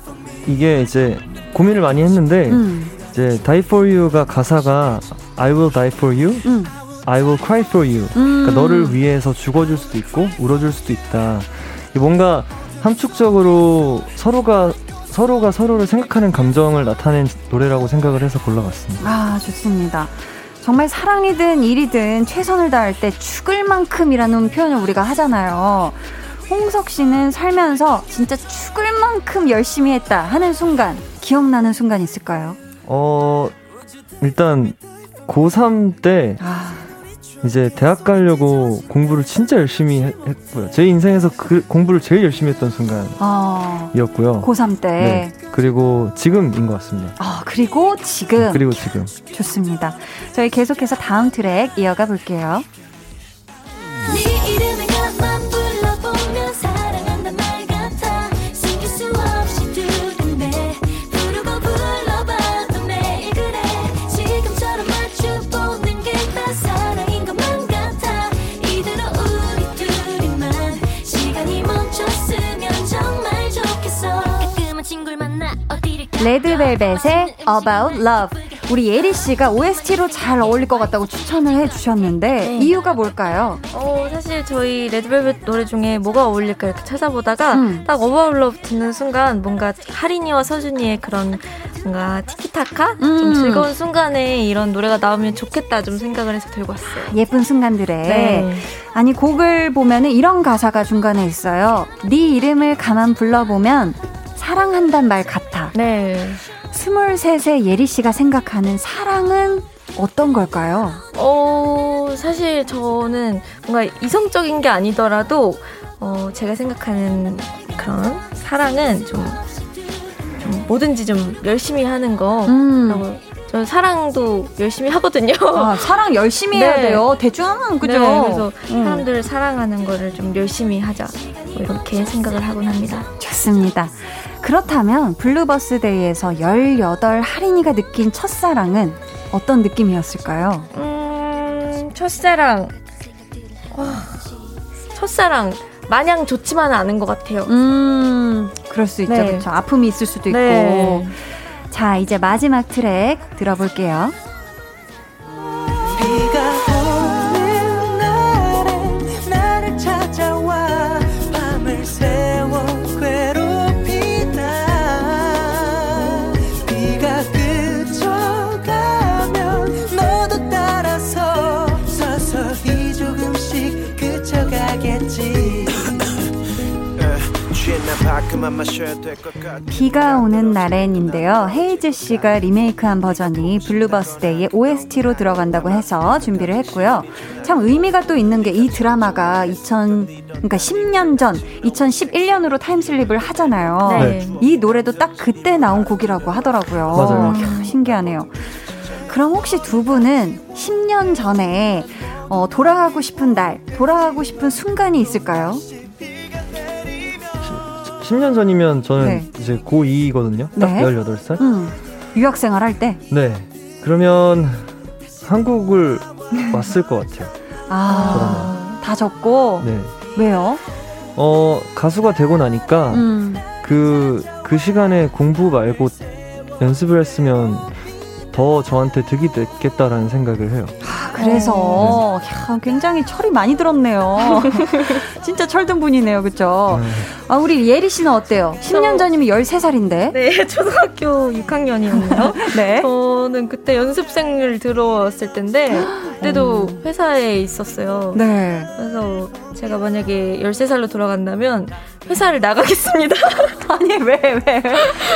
이게 이제 고민을 많이 했는데 음. 이제 Die for You가 가사가 I will die for you. 음. I will cry for you. 음. 그러니까 너를 위해서 죽어줄 수도 있고 울어줄 수도 있다. 뭔가 함축적으로 서로가 서로가 서로를 생각하는 감정을 나타낸 노래라고 생각을 해서 골라봤습니다. 아, 좋습니다. 정말 사랑이든 일이든 최선을 다할 때 죽을 만큼이라는 표현을 우리가 하잖아요. 홍석 씨는 살면서 진짜 죽을 만큼 열심히 했다 하는 순간, 기억나는 순간 있을까요? 어, 일단 고3 때 아. 이제 대학 가려고 공부를 진짜 열심히 했고요. 제 인생에서 그 공부를 제일 열심히 했던 순간이었고요. 아, 고3 때. 네. 그리고 지금인 것 같습니다. 아, 그리고 지금. 그리고 지금. 좋습니다. 저희 계속해서 다음 트랙 이어가 볼게요. 레드벨벳의 About Love. 우리 예리 씨가 OST로 잘 어울릴 것 같다고 추천을 해주셨는데 네. 이유가 뭘까요? 어 사실 저희 레드벨벳 노래 중에 뭐가 어울릴까 이렇게 찾아보다가 음. 딱 About Love 듣는 순간 뭔가 하린이와 서준이의 그런 뭔가 티키타카 음. 좀 즐거운 순간에 이런 노래가 나오면 좋겠다 좀 생각을 해서 들고 왔어요. 예쁜 순간들에 네. 아니 곡을 보면은 이런 가사가 중간에 있어요. 네 이름을 가만 불러보면 사랑한단 말 같아. 네. 23세 예리 씨가 생각하는 사랑은 어떤 걸까요? 어, 사실 저는 뭔가 이성적인 게 아니더라도 어, 제가 생각하는 그런 사랑은 좀, 좀 뭐든지 좀 열심히 하는 거. 음. 저 사랑도 열심히 하거든요. 아, 사랑 열심히 네. 해야 돼요. 대충 하면 그죠? 네, 그래서 음. 사람들을 사랑하는 거를 좀 열심히 하자. 뭐 이렇게 생각을 하곤 합니다. 좋습니다. 그렇다면 블루버스데이에서 18 하린이가 느낀 첫사랑은 어떤 느낌이었을까요? 음, 첫사랑. 와, 첫사랑. 마냥 좋지만은 않은 것 같아요. 음, 그럴 수 있죠. 네. 그렇죠. 아픔이 있을 수도 있고. 네. 자, 이제 마지막 트랙 들어볼게요. 비가 오는 날엔인데요. 헤이즈 씨가 리메이크한 버전이 블루버스데이의 OST로 들어간다고 해서 준비를 했고요. 참 의미가 또 있는 게 이 드라마가 2000 그러니까 10년 전 2011년으로 타임슬립을 하잖아요. 네. 이 노래도 딱 그때 나온 곡이라고 하더라고요. 맞아요. 야, 신기하네요. 그럼 혹시 두 분은 10년 전에 어, 돌아가고 싶은 날, 돌아가고 싶은 순간이 있을까요? 10년 전이면 저는 네. 이제 고2거든요. 딱 네. 18살. 음, 유학 생활 할 때? 네. 그러면 한국을 왔을 것 같아요. 아, 다 적고? 네. 왜요? 어, 가수가 되고 나니까 음. 그, 그 시간에 공부 말고 연습을 했으면 더 저한테 득이 됐겠다라는 생각을 해요. 아, 그래서 어, 네. 야, 굉장히 철이 많이 들었네요. 진짜 철든 분이네요, 그렇죠? 아, 우리 예리 씨는 어때요? 10년 전이면 13살인데. 네, 초등학교 6학년이었네요. 네. 저는 그때 연습생을 들어왔을 텐데 그때도 음. 회사에 있었어요. 네. 그래서 제가 만약에 13살로 돌아간다면 회사를 나가겠습니다. 아니, 왜, 왜?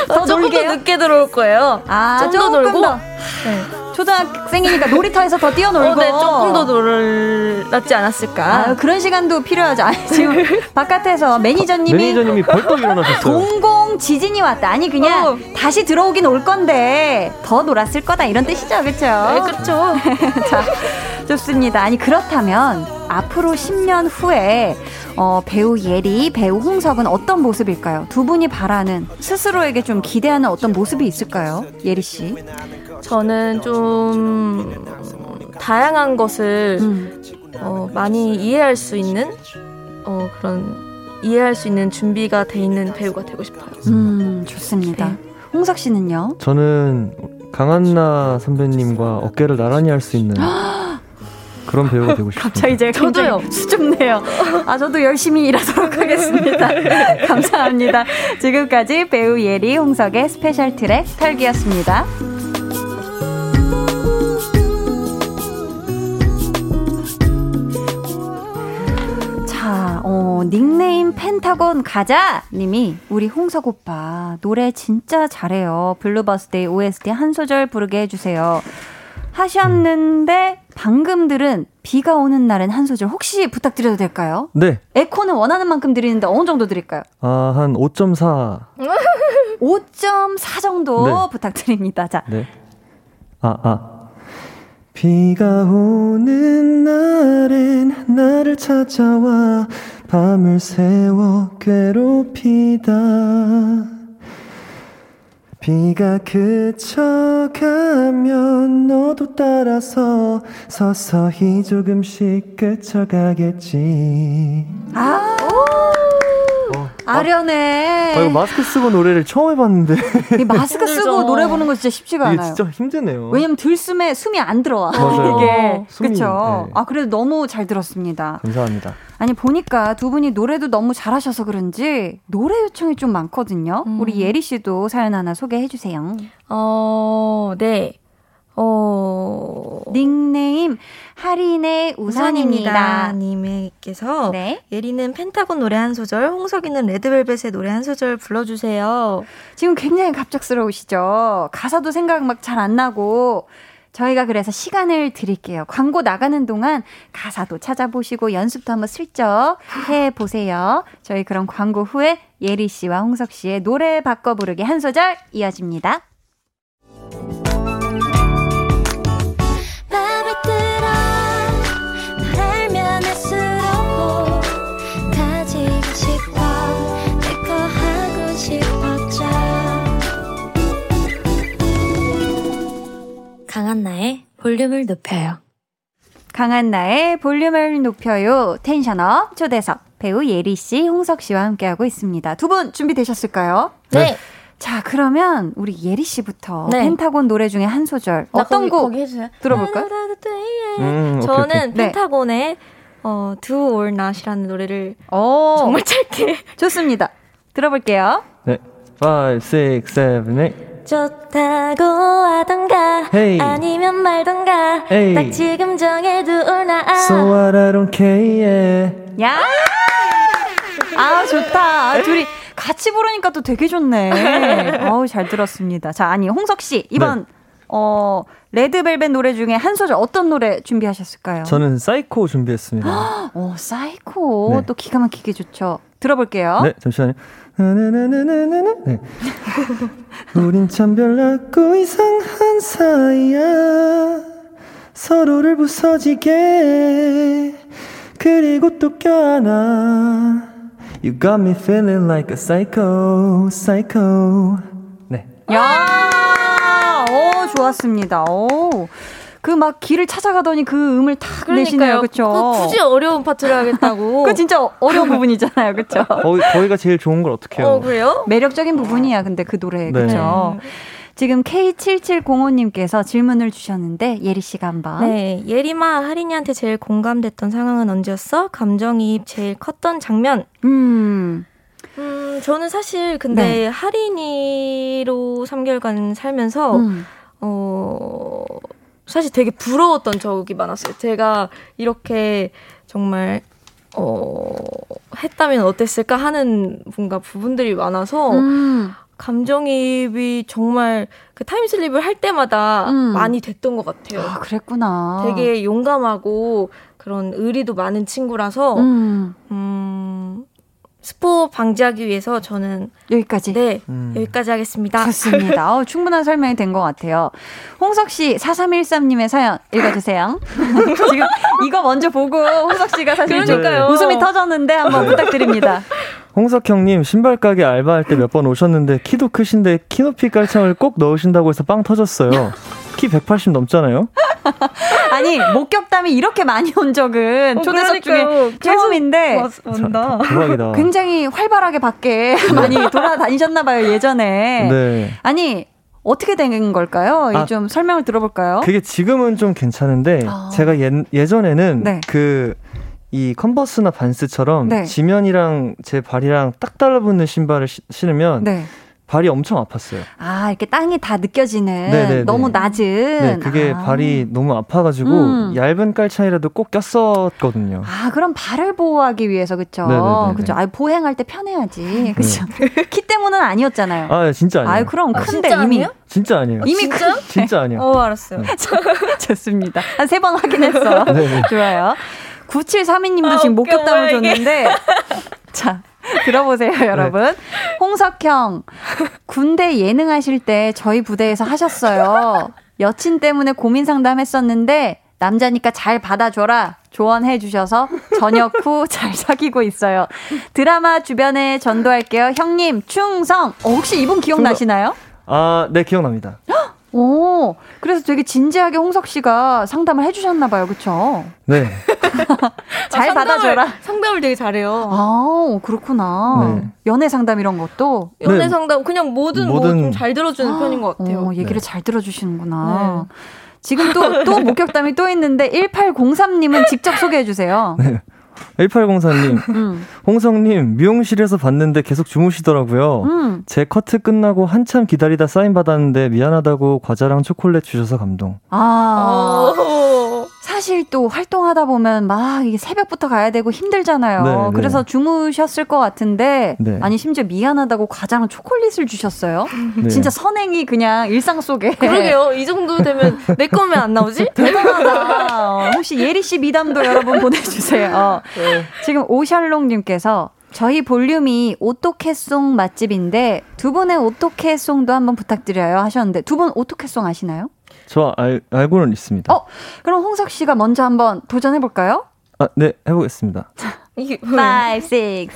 더 조금 더 늦게 들어올 거예요. 아, 좀더 놀고. 더. 네. 초등학생이니까 놀이터에서 더 뛰어놀고 어, 네, 조금 더 놀았지 않았을까. 아, 그런 시간도 필요하죠. 아니, 지금 바깥에서 매니저님이 매니저님이 벌떡 일어나셨어요. 동공 지진이 왔다. 아니 그냥 어. 다시 들어오긴 올 건데 더 놀았을 거다 이런 뜻이죠, 그렇죠? 네, 그렇죠. 자, 좋습니다. 아니 그렇다면 앞으로 10년 후에 어, 배우 예리, 배우 홍석은 어떤 모습일까요? 두 분이 바라는 스스로에게 좀 기대하는 어떤 모습이 있을까요? 예리 씨. 저는 좀 다양한 것을 음. 어, 많이 이해할 수 있는 어, 그런 이해할 수 있는 준비가 돼 있는 배우가 되고 싶어요. 음, 좋습니다. 네. 홍석 씨는요? 저는 강한나 선배님과 어깨를 나란히 할 수 있는 그런 배우가 되고 싶어요. 갑자기 이제 저도요. 수줍네요. 아 저도 열심히 일하도록 하겠습니다. 감사합니다. 지금까지 배우 예리 홍석의 스페셜 트랙 털기였습니다. 어, 닉네임 펜타곤 가자! 님이 우리 홍석 오빠 노래 진짜 잘해요. 블루버스데이 OST 한 소절 부르게 해주세요. 하셨는데 방금 들은 비가 오는 날엔 한 소절 혹시 부탁드려도 될까요? 네. 에코는 원하는 만큼 드리는데 어느 정도 드릴까요? 아, 한 5.4. 5.4 정도 네. 부탁드립니다. 자. 네. 아, 아. 비가 오는 날엔 나를 찾아와 밤을 새워 괴롭히다 비가 그쳐가면 너도 따라서 서서히 조금씩 그쳐가겠지 아 어. 아련해. 아, 이거 마스크 쓰고 노래를 처음 해봤는데. 이 마스크 쓰고 노래 부르는 거 진짜 쉽지가 않아요. 진짜 힘드네요. 왜냐면 들숨에 숨이 안 들어와. 맞아요. 이게 그렇죠. 네. 아 그래도 너무 잘 들었습니다. 감사합니다. 아니 보니까 두 분이 노래도 너무 잘하셔서 그런지 노래 요청이 좀 많거든요. 음. 우리 예리 씨도 사연 하나 소개해 주세요. 어, 네. 어. 닉네임 할인의 우선입니다. 님께서 네. 예리는 펜타곤 노래 한 소절, 홍석이는 레드벨벳의 노래 한 소절 불러주세요. 지금 굉장히 갑작스러우시죠? 가사도 생각 막 잘 안 나고 저희가 그래서 시간을 드릴게요. 광고 나가는 동안 가사도 찾아보시고 연습도 한번 슬쩍 해보세요. 저희 그럼 광고 후에 예리 씨와 홍석 씨의 노래 바꿔 부르기 한 소절 이어집니다. 강한나의 볼륨을 높여요. 강한나의 볼륨을 높여요. 텐션업 초대석 배우 예리 씨, 홍석 씨와 함께하고 있습니다. 두 분 준비되셨을까요? 네. 자, 그러면 우리 예리 씨부터 네. 펜타곤 노래 중에 한 소절 어떤 곡 들어볼까요? 음, 저는 오케이, 오케이. 네. 펜타곤의 어, Do or Not이라는 노래를 오, 정말 짧게 좋습니다. 들어볼게요. 네. 5, 6, 7, 8 좋다고 하던가 hey. 아니면 말던가 hey. 딱 지금 정해두나 So what I don't care 야! 아 좋다 아, 둘이 같이 부르니까 또 되게 좋네 어우 잘 들었습니다 자 아니 홍석 씨 이번 네. 어 레드벨벳 노래 중에 한 소절 어떤 노래 준비하셨을까요? 저는 사이코 준비했습니다. 오 사이코 네. 또 기가 막히게 좋죠. 들어볼게요. 네 잠시만요. 네. 우린 참 별났고 이상한 사이야 서로를 부서지게 그리고 또 껴안아 You got me feeling like a psycho, psycho 네. 야, 오 좋았습니다. 오. 그막 길을 찾아가더니 그 음을 탁 내시네요. 그렇죠? 굳이 어려운 파트를 하겠다고. 그 진짜 어려운 부분이잖아요. 그렇죠? 거기, 거기가 제일 좋은 걸 어떻게 해요? 어, 그래요? 매력적인 부분이야. 근데 그 노래. 네. 그렇죠? 지금 K7705님께서 질문을 주셨는데 예리 씨가 한번. 네, 예리마 하린이한테 제일 공감됐던 상황은 언제였어? 감정이입 제일 컸던 장면. 음. 음, 저는 사실 근데 네. 하린이로 3개월간 살면서 음. 어 사실 되게 부러웠던 적이 많았어요. 제가 이렇게 정말 어 했다면 어땠을까 하는 뭔가 부분들이 많아서 음. 감정이입이 정말 그 타임슬립을 할 때마다 음. 많이 됐던 것 같아요. 아, 그랬구나. 되게 용감하고 그런 의리도 많은 친구라서 음, 음 스포 방지하기 위해서 저는 여기까지. 네, 음. 여기까지 하겠습니다. 좋습니다. 어, 충분한 설명이 된 것 같아요. 홍석 씨 4313님의 사연 읽어주세요. 지금 이거 먼저 보고 홍석 씨가 사실 좀 웃음이 터졌는데 한번 부탁드립니다. 홍석 형님 신발 가게 알바할 때 몇 번 오셨는데 키도 크신데 키높이 깔창을 꼭 넣으신다고 해서 빵 터졌어요. 키 180 넘잖아요. 아니 목격담이 이렇게 많이 온 적은 어, 초대석 중에 처음인데 온다. 대박이다. 굉장히 활발하게 밖에 많이 돌아다니셨나 봐요 예전에. 네. 아니 어떻게 된 걸까요? 아, 좀 설명을 들어볼까요? 그게 지금은 좀 괜찮은데 아. 제가 예, 예전에는 네. 그 이 컨버스나 반스처럼 네. 지면이랑 제 발이랑 딱 달라붙는 신발을 시, 신으면 네. 발이 엄청 아팠어요. 아, 이렇게 땅이 다 느껴지는 네네네. 너무 낮은. 네, 그게 아. 발이 너무 아파가지고 음. 얇은 깔창이라도 꼭 꼈었거든요. 아, 그럼 발을 보호하기 위해서 그쵸? 그죠? 아, 보행할 때 편해야지. 그죠? 네. 키 때문은 아니었잖아요. 아, 진짜 아니에요. 아, 그럼 큰데 아, 이미. 진짜 아니에요. 이미 진짜? 진짜 아니에요. 어, 알았어요. 네. 좋습니다. 한 세 번 확인했어. 좋아요. 9732님도 아, 지금 목격담을 줬는데. 자, 들어보세요, 네. 여러분. 네. 홍석형, 군대 예능 하실 때 저희 부대에서 하셨어요. 여친 때문에 고민 상담했었는데, 남자니까 잘 받아줘라. 조언해 주셔서 저녁 후 잘 사귀고 있어요. 드라마 주변에 전도할게요. 형님, 충성! 어, 혹시 이분 기억나시나요? 아, 네, 기억납니다. 오, 그래서 되게 진지하게 홍석 씨가 상담을 해주셨나 봐요, 그쵸? 네. 잘 아, 받아줘라. 상담을 되게 잘해요. 아, 그렇구나. 네. 연애 상담 이런 것도? 연애 네. 상담, 그냥 뭐든, 뭐든... 뭐 잘 들어주는 아, 편인 것 같아요. 오, 얘기를 네. 잘 들어주시는구나. 네. 지금 또, 또 목격담이 또 있는데, 1803님은 직접 소개해주세요. 네. 1804님, 음. 홍성님, 미용실에서 봤는데 계속 주무시더라고요. 음. 제 커트 끝나고 한참 기다리다 사인 받았는데 미안하다고 과자랑 초콜릿 주셔서 감동. 아. 사실 또 활동하다 보면 막 이게 새벽부터 가야 되고 힘들잖아요. 네, 네. 그래서 주무셨을 것 같은데 네. 아니 심지어 미안하다고 과자랑 초콜릿을 주셨어요. 네. 진짜 선행이 그냥 일상 속에. 그러게요. 이 정도 되면 내 거면 안 나오지? 대단하다. 어, 혹시 예리 씨 미담도 여러분 보내주세요. 네. 지금 오샬롱님께서 저희 볼륨이 오토캐송 맛집인데 두 분의 오토캐송도 한번 부탁드려요 하셨는데 두 분 오토캐송 아시나요? 저 알, 알고는 있습니다. 어, 그럼 홍석 씨가 먼저 한번 도전해 볼까요? 아, 네, 해보겠습니다. 5, 6,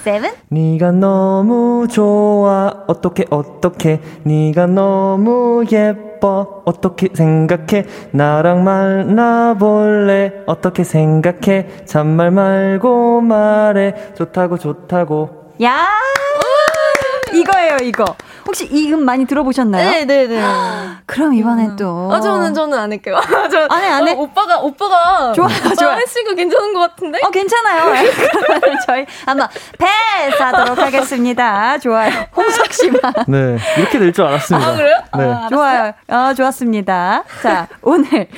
7 네가 너무 좋아. 어떻게 어떻게? 네가 너무 예뻐. 어떻게 생각해? 나랑 만나볼래? 어떻게 생각해? 잔말 말고 말해. 좋다고 좋다고. 야! 이거예요, 이거. 혹시 이 음 많이 들어보셨나요? 네, 네, 네. 그럼 이번엔 음. 또. 아, 저는, 저는 안 할게요. 저, 안 해, 안 해? 어, 오빠가, 오빠가. 좋아요, 좋아요. 했으니까 괜찮은 것 같은데? 어, 괜찮아요. 저희 한번 패스 하도록 하겠습니다. 좋아요. 홍석 씨만. 네, 이렇게 될 줄 알았습니다. 아, 그래요? 네. 아, 좋아요. 어, 좋았습니다. 자, 오늘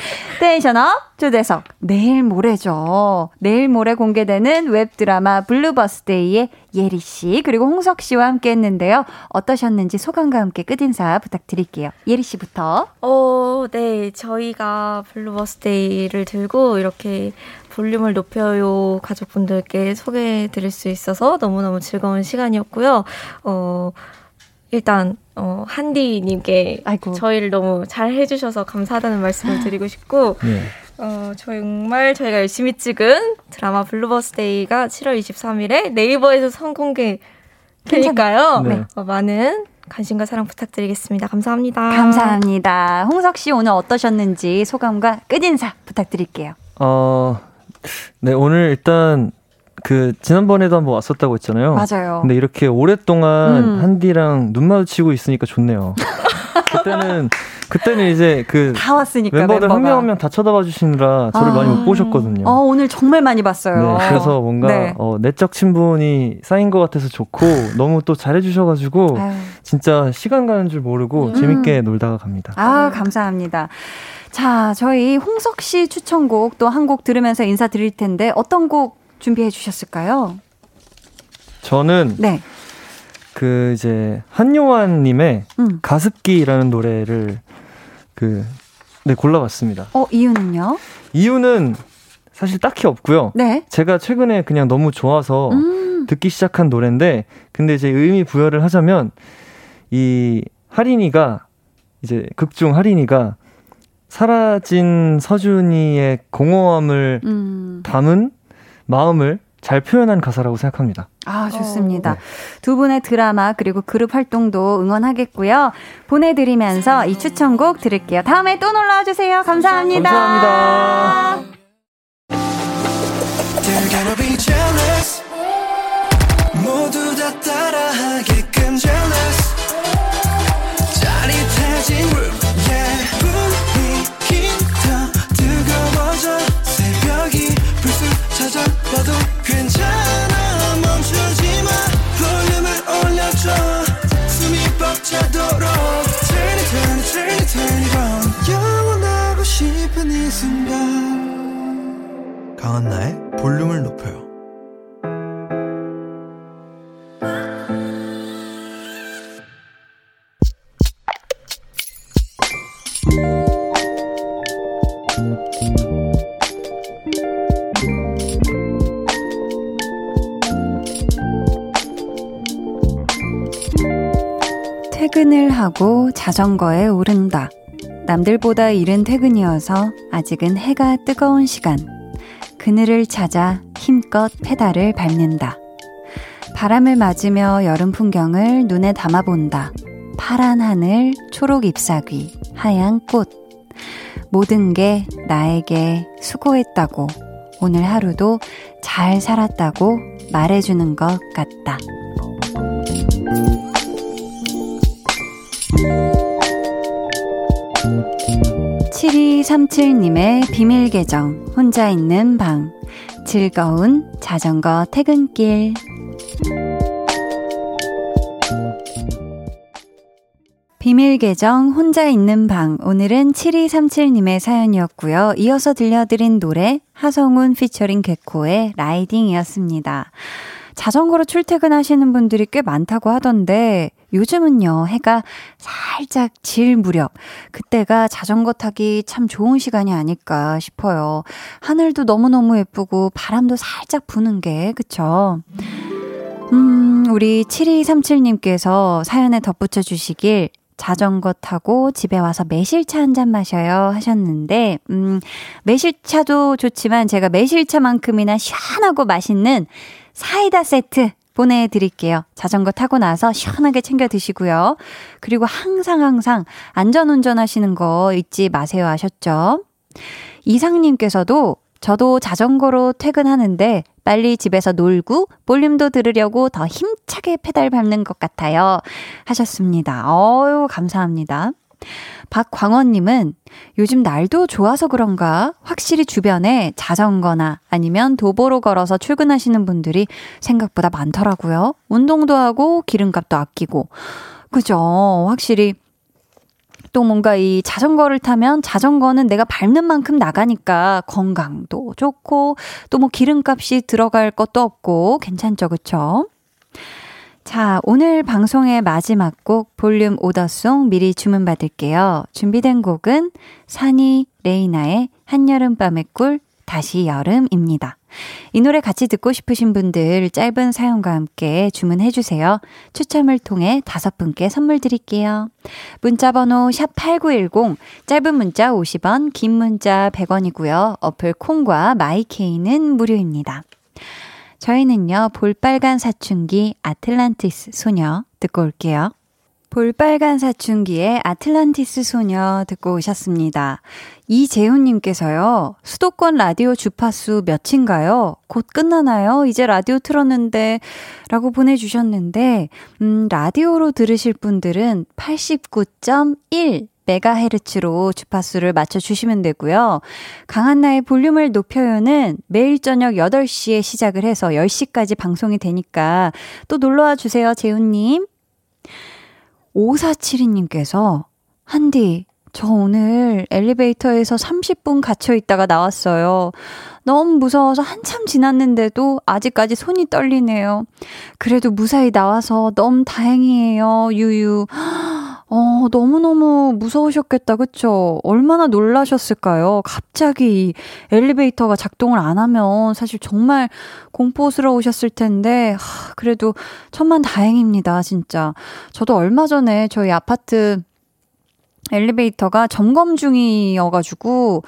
텐션업 초대석. 내일 모레죠. 내일 모레 공개되는 웹드라마 블루버스데이의 예리 씨, 그리고 홍석 씨와 함께 했는데요. 어떠셨는지 소감과 함께 끝인사 부탁드릴게요. 예리 씨부터. 어, 네. 저희가 블루버스데이를 들고 이렇게 볼륨을 높여요 가족분들께 소개해 드릴 수 있어서 너무너무 즐거운 시간이었고요. 어, 일단 어, 한디님께 아이고. 저희를 너무 잘 해주셔서 감사하다는 말씀을 드리고 싶고 네. 어, 정말 저희가 열심히 찍은 드라마 블루버스데이가 7월 23일에 네이버에서 선공개 되니까요. 네. 어, 많은 관심과 사랑 부탁드리겠습니다. 감사합니다. 감사합니다. 홍석 씨 오늘 어떠셨는지 소감과 끝인사 부탁드릴게요. 어, 네 오늘 일단 그 지난번에도 한번 왔었다고 했잖아요. 맞아요. 근데 이렇게 오랫동안 음. 한디랑 눈 마주치고 있으니까 좋네요. 그때는 그때는 이제 그 다 왔으니까 멤버들 한 명 한 명 다 쳐다봐 주시느라 저를 아. 많이 못 보셨거든요. 어, 오늘 정말 많이 봤어요. 네, 그래서 뭔가 네. 어, 내적 친분이 쌓인 것 같아서 좋고 너무 또 잘해 주셔 가지고 진짜 시간 가는 줄 모르고 음. 재밌게 놀다가 갑니다. 아 감사합니다. 자, 저희 홍석 씨 추천곡 또 한 곡 들으면서 인사드릴 텐데 어떤 곡 준비해 주셨을까요? 저는 네. 그 이제 한요한님의 음. 가습기라는 노래를 그 네 골라봤습니다. 어 이유는요? 이유는 사실 딱히 없고요. 네. 제가 최근에 그냥 너무 좋아서 음. 듣기 시작한 노래인데 근데 이제 의미 부여를 하자면 이 하린이가 이제 극중 하린이가 사라진 서준이의 공허함을 음. 담은 마음을 잘 표현한 가사라고 생각합니다. 아, 좋습니다. 어. 네. 두 분의 드라마 그리고 그룹 활동도 응원하겠고요. 보내드리면서 이 추천곡 들을게요. 다음에 또 놀러와 주세요. 감사합니다. 감사합니다. 모두 다 따라하게끔 jealous 자전거에 오른다. 남들보다 이른 퇴근이어서 아직은 해가 뜨거운 시간. 그늘을 찾아 힘껏 페달을 밟는다. 바람을 맞으며 여름 풍경을 눈에 담아본다. 파란 하늘, 초록 잎사귀, 하얀 꽃. 모든 게 나에게 수고했다고, 오늘 하루도 잘 살았다고 말해주는 것 같다. 7237님의 비밀 계정, 혼자 있는 방. 즐거운 자전거 퇴근길. 비밀 계정 혼자 있는 방 오늘은 7237님의 사연이었고요. 이어서 들려드린 노래 하성운 피처링 개코의 라이딩이었습니다. 자전거로 출퇴근하시는 분들이 꽤 많다고 하던데 요즘은요, 해가 살짝 질 무렵, 그때가 자전거 타기 참 좋은 시간이 아닐까 싶어요. 하늘도 너무너무 예쁘고 바람도 살짝 부는 게, 그쵸? 음, 우리 7237님께서 사연에 덧붙여 주시길 자전거 타고 집에 와서 매실차 한 잔 마셔요 하셨는데, 음, 매실차도 좋지만 제가 매실차만큼이나 시원하고 맛있는 사이다 세트 보내드릴게요. 자전거 타고 나서 시원하게 챙겨 드시고요. 그리고 항상 항상 안전 운전 하시는 거 잊지 마세요 하셨죠? 이상님께서도 저도 자전거로 퇴근하는데 빨리 집에서 놀고 볼륨도 들으려고 더 힘차게 페달 밟는 것 같아요. 하셨습니다. 어유 감사합니다. 박광원님은 요즘 날도 좋아서 그런가 확실히 주변에 자전거나 아니면 도보로 걸어서 출근하시는 분들이 생각보다 많더라고요. 운동도 하고 기름값도 아끼고. 그죠. 확실히 또 뭔가 이 자전거를 타면 자전거는 내가 밟는 만큼 나가니까 건강도 좋고 또 뭐 기름값이 들어갈 것도 없고 괜찮죠. 그쵸? 자, 오늘 방송의 마지막 곡 볼륨 오더송 미리 주문받을게요. 준비된 곡은 산이 레이나의 한여름밤의 꿀 다시 여름입니다. 이 노래 같이 듣고 싶으신 분들 짧은 사연과 함께 주문해 주세요. 추첨을 통해 다섯 분께 선물 드릴게요. 문자 번호 샵8910 짧은 문자 50원, 긴 문자 100원이고요. 어플 콩과 마이케이는 무료입니다. 저희는요. 볼빨간 사춘기 아틀란티스 소녀 듣고 올게요. 볼빨간 사춘기의 아틀란티스 소녀 듣고 오셨습니다. 이재훈님께서요, 수도권 라디오 주파수 몇인가요? 곧 끝나나요? 이제 라디오 틀었는데, 라고 보내주셨는데, 음, 라디오로 들으실 분들은 89.1 메가헤르츠로 주파수를 맞춰주시면 되고요. 강한나의 볼륨을 높여요는 매일 저녁 8시에 시작을 해서 10시까지 방송이 되니까 또 놀러와 주세요, 재훈님. 5472님께서, 한디, 저 오늘 엘리베이터에서 30분 갇혀 있다가 나왔어요. 너무 무서워서 한참 지났는데도 아직까지 손이 떨리네요. 그래도 무사히 나와서 너무 다행이에요, 유유. 어, 너무너무 무서우셨겠다, 그쵸? 얼마나 놀라셨을까요? 갑자기 엘리베이터가 작동을 안 하면 사실 정말 공포스러우셨을 텐데, 하, 그래도 천만 다행입니다, 진짜. 저도 얼마 전에 저희 아파트 엘리베이터가 점검 중이어가지고,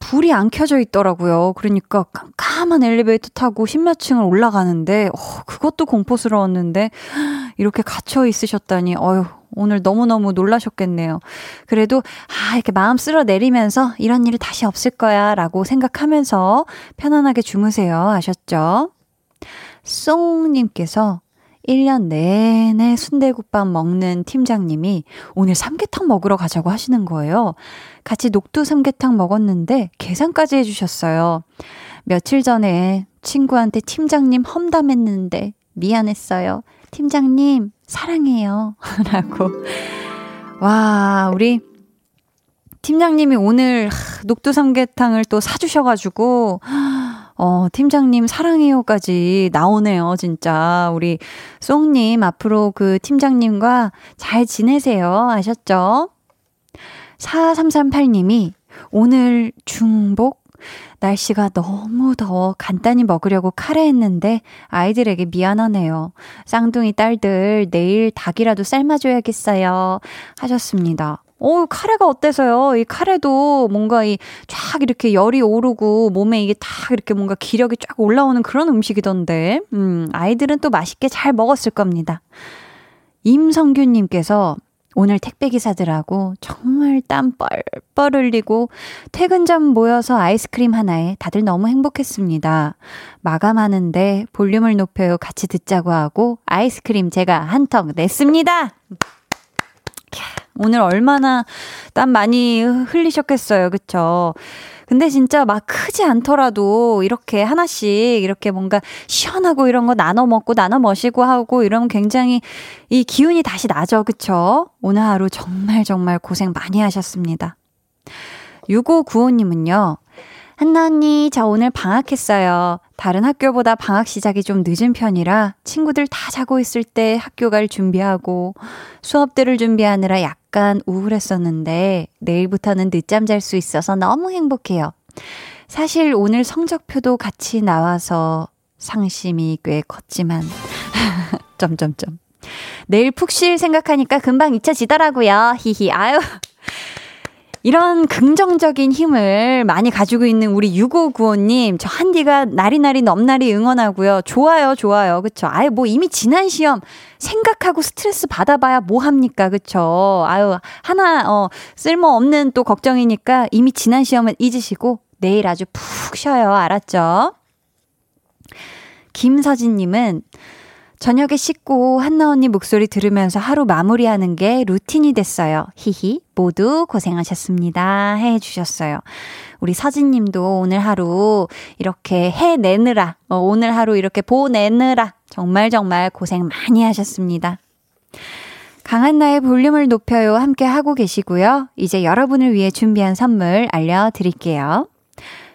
불이 안 켜져 있더라고요. 그러니까 깜깜한 엘리베이터 타고 십몇 층을 올라가는데, 어, 그것도 공포스러웠는데, 이렇게 갇혀 있으셨다니, 어휴, 오늘 너무너무 놀라셨겠네요. 그래도, 아, 이렇게 마음 쓸어 내리면서 이런 일 다시 없을 거야 라고 생각하면서 편안하게 주무세요. 아셨죠? 쏭님께서 1년 내내 순대국밥 먹는 팀장님이 오늘 삼계탕 먹으러 가자고 하시는 거예요. 같이 녹두 삼계탕 먹었는데 계산까지 해주셨어요. 며칠 전에 친구한테 팀장님 험담했는데 미안했어요. 팀장님, 사랑해요. 라고. 와, 우리 팀장님이 오늘 녹두 삼계탕을 또 사주셔가지고, 어, 팀장님 사랑해요까지 나오네요, 진짜. 우리 쏭님, 앞으로 그 팀장님과 잘 지내세요. 아셨죠? 4338님이 오늘 중복 날씨가 너무 더워 간단히 먹으려고 카레 했는데 아이들에게 미안하네요. 쌍둥이 딸들 내일 닭이라도 삶아줘야겠어요. 하셨습니다. 어, 카레가 어때서요? 이 카레도 뭔가 이 쫙 이렇게 열이 오르고 몸에 이게 딱 이렇게 뭔가 기력이 쫙 올라오는 그런 음식이던데. 음, 아이들은 또 맛있게 잘 먹었을 겁니다. 임성규님께서 오늘 택배기사들하고 정말 땀 뻘뻘 흘리고 퇴근 전 모여서 아이스크림 하나에 다들 너무 행복했습니다. 마감하는데 볼륨을 높여요 같이 듣자고 하고 아이스크림 제가 한 턱 냈습니다. 오늘 얼마나 땀 많이 흘리셨겠어요. 그쵸? 근데 진짜 막 크지 않더라도 이렇게 하나씩 이렇게 뭔가 시원하고 이런 거 나눠 먹고 나눠 마시고 하고 이러면 굉장히 이 기운이 다시 나죠. 그쵸? 오늘 하루 정말 정말 고생 많이 하셨습니다. 6595님은요. 한나 언니, 저 오늘 방학했어요. 다른 학교보다 방학 시작이 좀 늦은 편이라 친구들 다 자고 있을 때 학교 갈 준비하고 수업들을 준비하느라 약간 우울했었는데 내일부터는 늦잠 잘 수 있어서 너무 행복해요. 사실 오늘 성적표도 같이 나와서 상심이 꽤 컸지만 점점점 내일 푹 쉴 생각하니까 금방 잊혀지더라고요. 히히 아유 이런 긍정적인 힘을 많이 가지고 있는 우리 6595님, 저 한디가 나리나리 넘나리 응원하고요. 좋아요, 좋아요. 그쵸? 아유, 뭐 이미 지난 시험 생각하고 스트레스 받아봐야 뭐 합니까? 그쵸? 아유, 하나, 어, 쓸모없는 또 걱정이니까 이미 지난 시험은 잊으시고 내일 아주 푹 쉬어요. 알았죠? 김서진님은 저녁에 씻고 한나 언니 목소리 들으면서 하루 마무리하는 게 루틴이 됐어요. 히히. 모두 고생하셨습니다. 해 주셨어요. 우리 서진님도 오늘 하루 이렇게 해내느라, 어, 오늘 하루 이렇게 보내느라 정말 정말 고생 많이 하셨습니다. 강한나의 볼륨을 높여요. 함께 하고 계시고요. 이제 여러분을 위해 준비한 선물 알려드릴게요.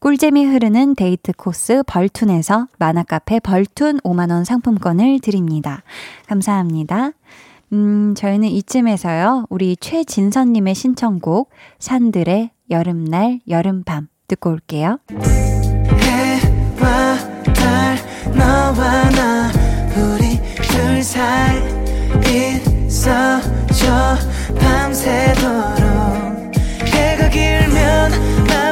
꿀잼이 흐르는 데이트 코스 벌툰에서 만화카페 벌툰 5만원 상품권을 드립니다. 감사합니다. 음, 저희는 이쯤에서요, 우리 최진선님의 신청곡, 산들의 여름날, 여름밤 듣고 올게요. 해와 달, 너와 나, 우리 둘 사이 있어줘, 밤새도록. 해가 길면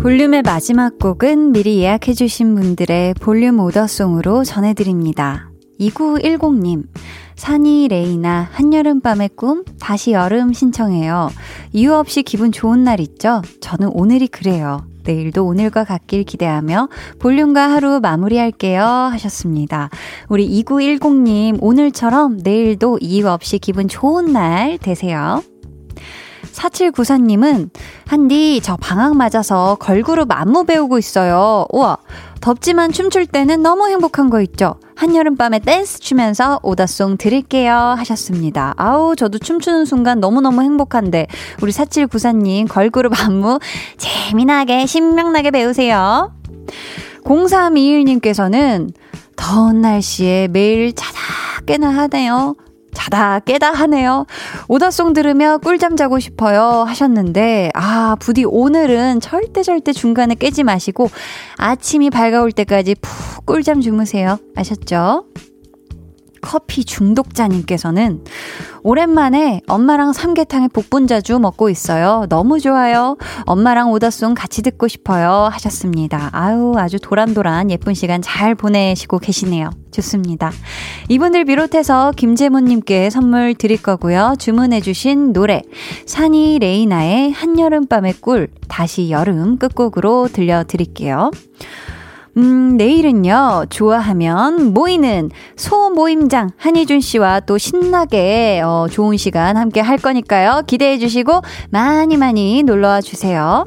볼륨의 마지막 곡은 미리 예약해주신 분들의 볼륨 오더송으로 전해드립니다. 2910님, 산이 레이나 한여름밤의 꿈, 다시 여름 신청해요. 이유 없이 기분 좋은 날 있죠? 저는 오늘이 그래요. 내일도 오늘과 같길 기대하며 볼륨과 하루 마무리할게요 하셨습니다. 우리 2910님, 오늘처럼 내일도 이유 없이 기분 좋은 날 되세요. 4794님은, 한디, 저 방학 맞아서 걸그룹 안무 배우고 있어요. 우와, 덥지만 춤출 때는 너무 행복한 거 있죠? 한여름밤에 댄스 추면서 오다송 드릴게요. 하셨습니다. 아우, 저도 춤추는 순간 너무너무 행복한데, 우리 4794님, 걸그룹 안무 재미나게, 신명나게 배우세요. 0321님께서는 더운 날씨에 매일 자다 깨나 하네요. 자다 깨다 하네요. 오다송 들으며 꿀잠 자고 싶어요 하셨는데 아 부디 오늘은 절대 절대 중간에 깨지 마시고 아침이 밝아올 때까지 푹 꿀잠 주무세요. 아셨죠? 커피 중독자님께서는 오랜만에 엄마랑 삼계탕에 복분자주 먹고 있어요. 너무 좋아요. 엄마랑 오더송 같이 듣고 싶어요. 하셨습니다. 아유, 아주 도란도란 예쁜 시간 잘 보내시고 계시네요. 좋습니다. 이분들 비롯해서 김재문님께 선물 드릴 거고요. 주문해주신 노래, 산이 레이나의 한여름밤의 꿀, 다시 여름 끝곡으로 들려드릴게요. 음, 내일은요, 좋아하면 모이는 소모임장 한희준 씨와 또 신나게, 어, 좋은 시간 함께 할 거니까요. 기대해 주시고 많이 많이 놀러 와 주세요.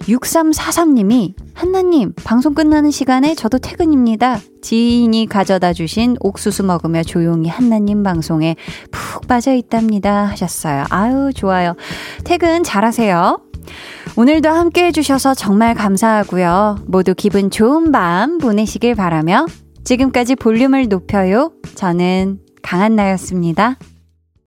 6343님이 한나님, 방송 끝나는 시간에 저도 퇴근입니다. 지인이 가져다 주신 옥수수 먹으며 조용히 한나님 방송에 푹 빠져 있답니다. 하셨어요. 아유, 좋아요. 퇴근 잘하세요. 오늘도 함께 해주셔서 정말 감사하고요. 모두 기분 좋은 밤 보내시길 바라며 지금까지 볼륨을 높여요. 저는 강한나였습니다.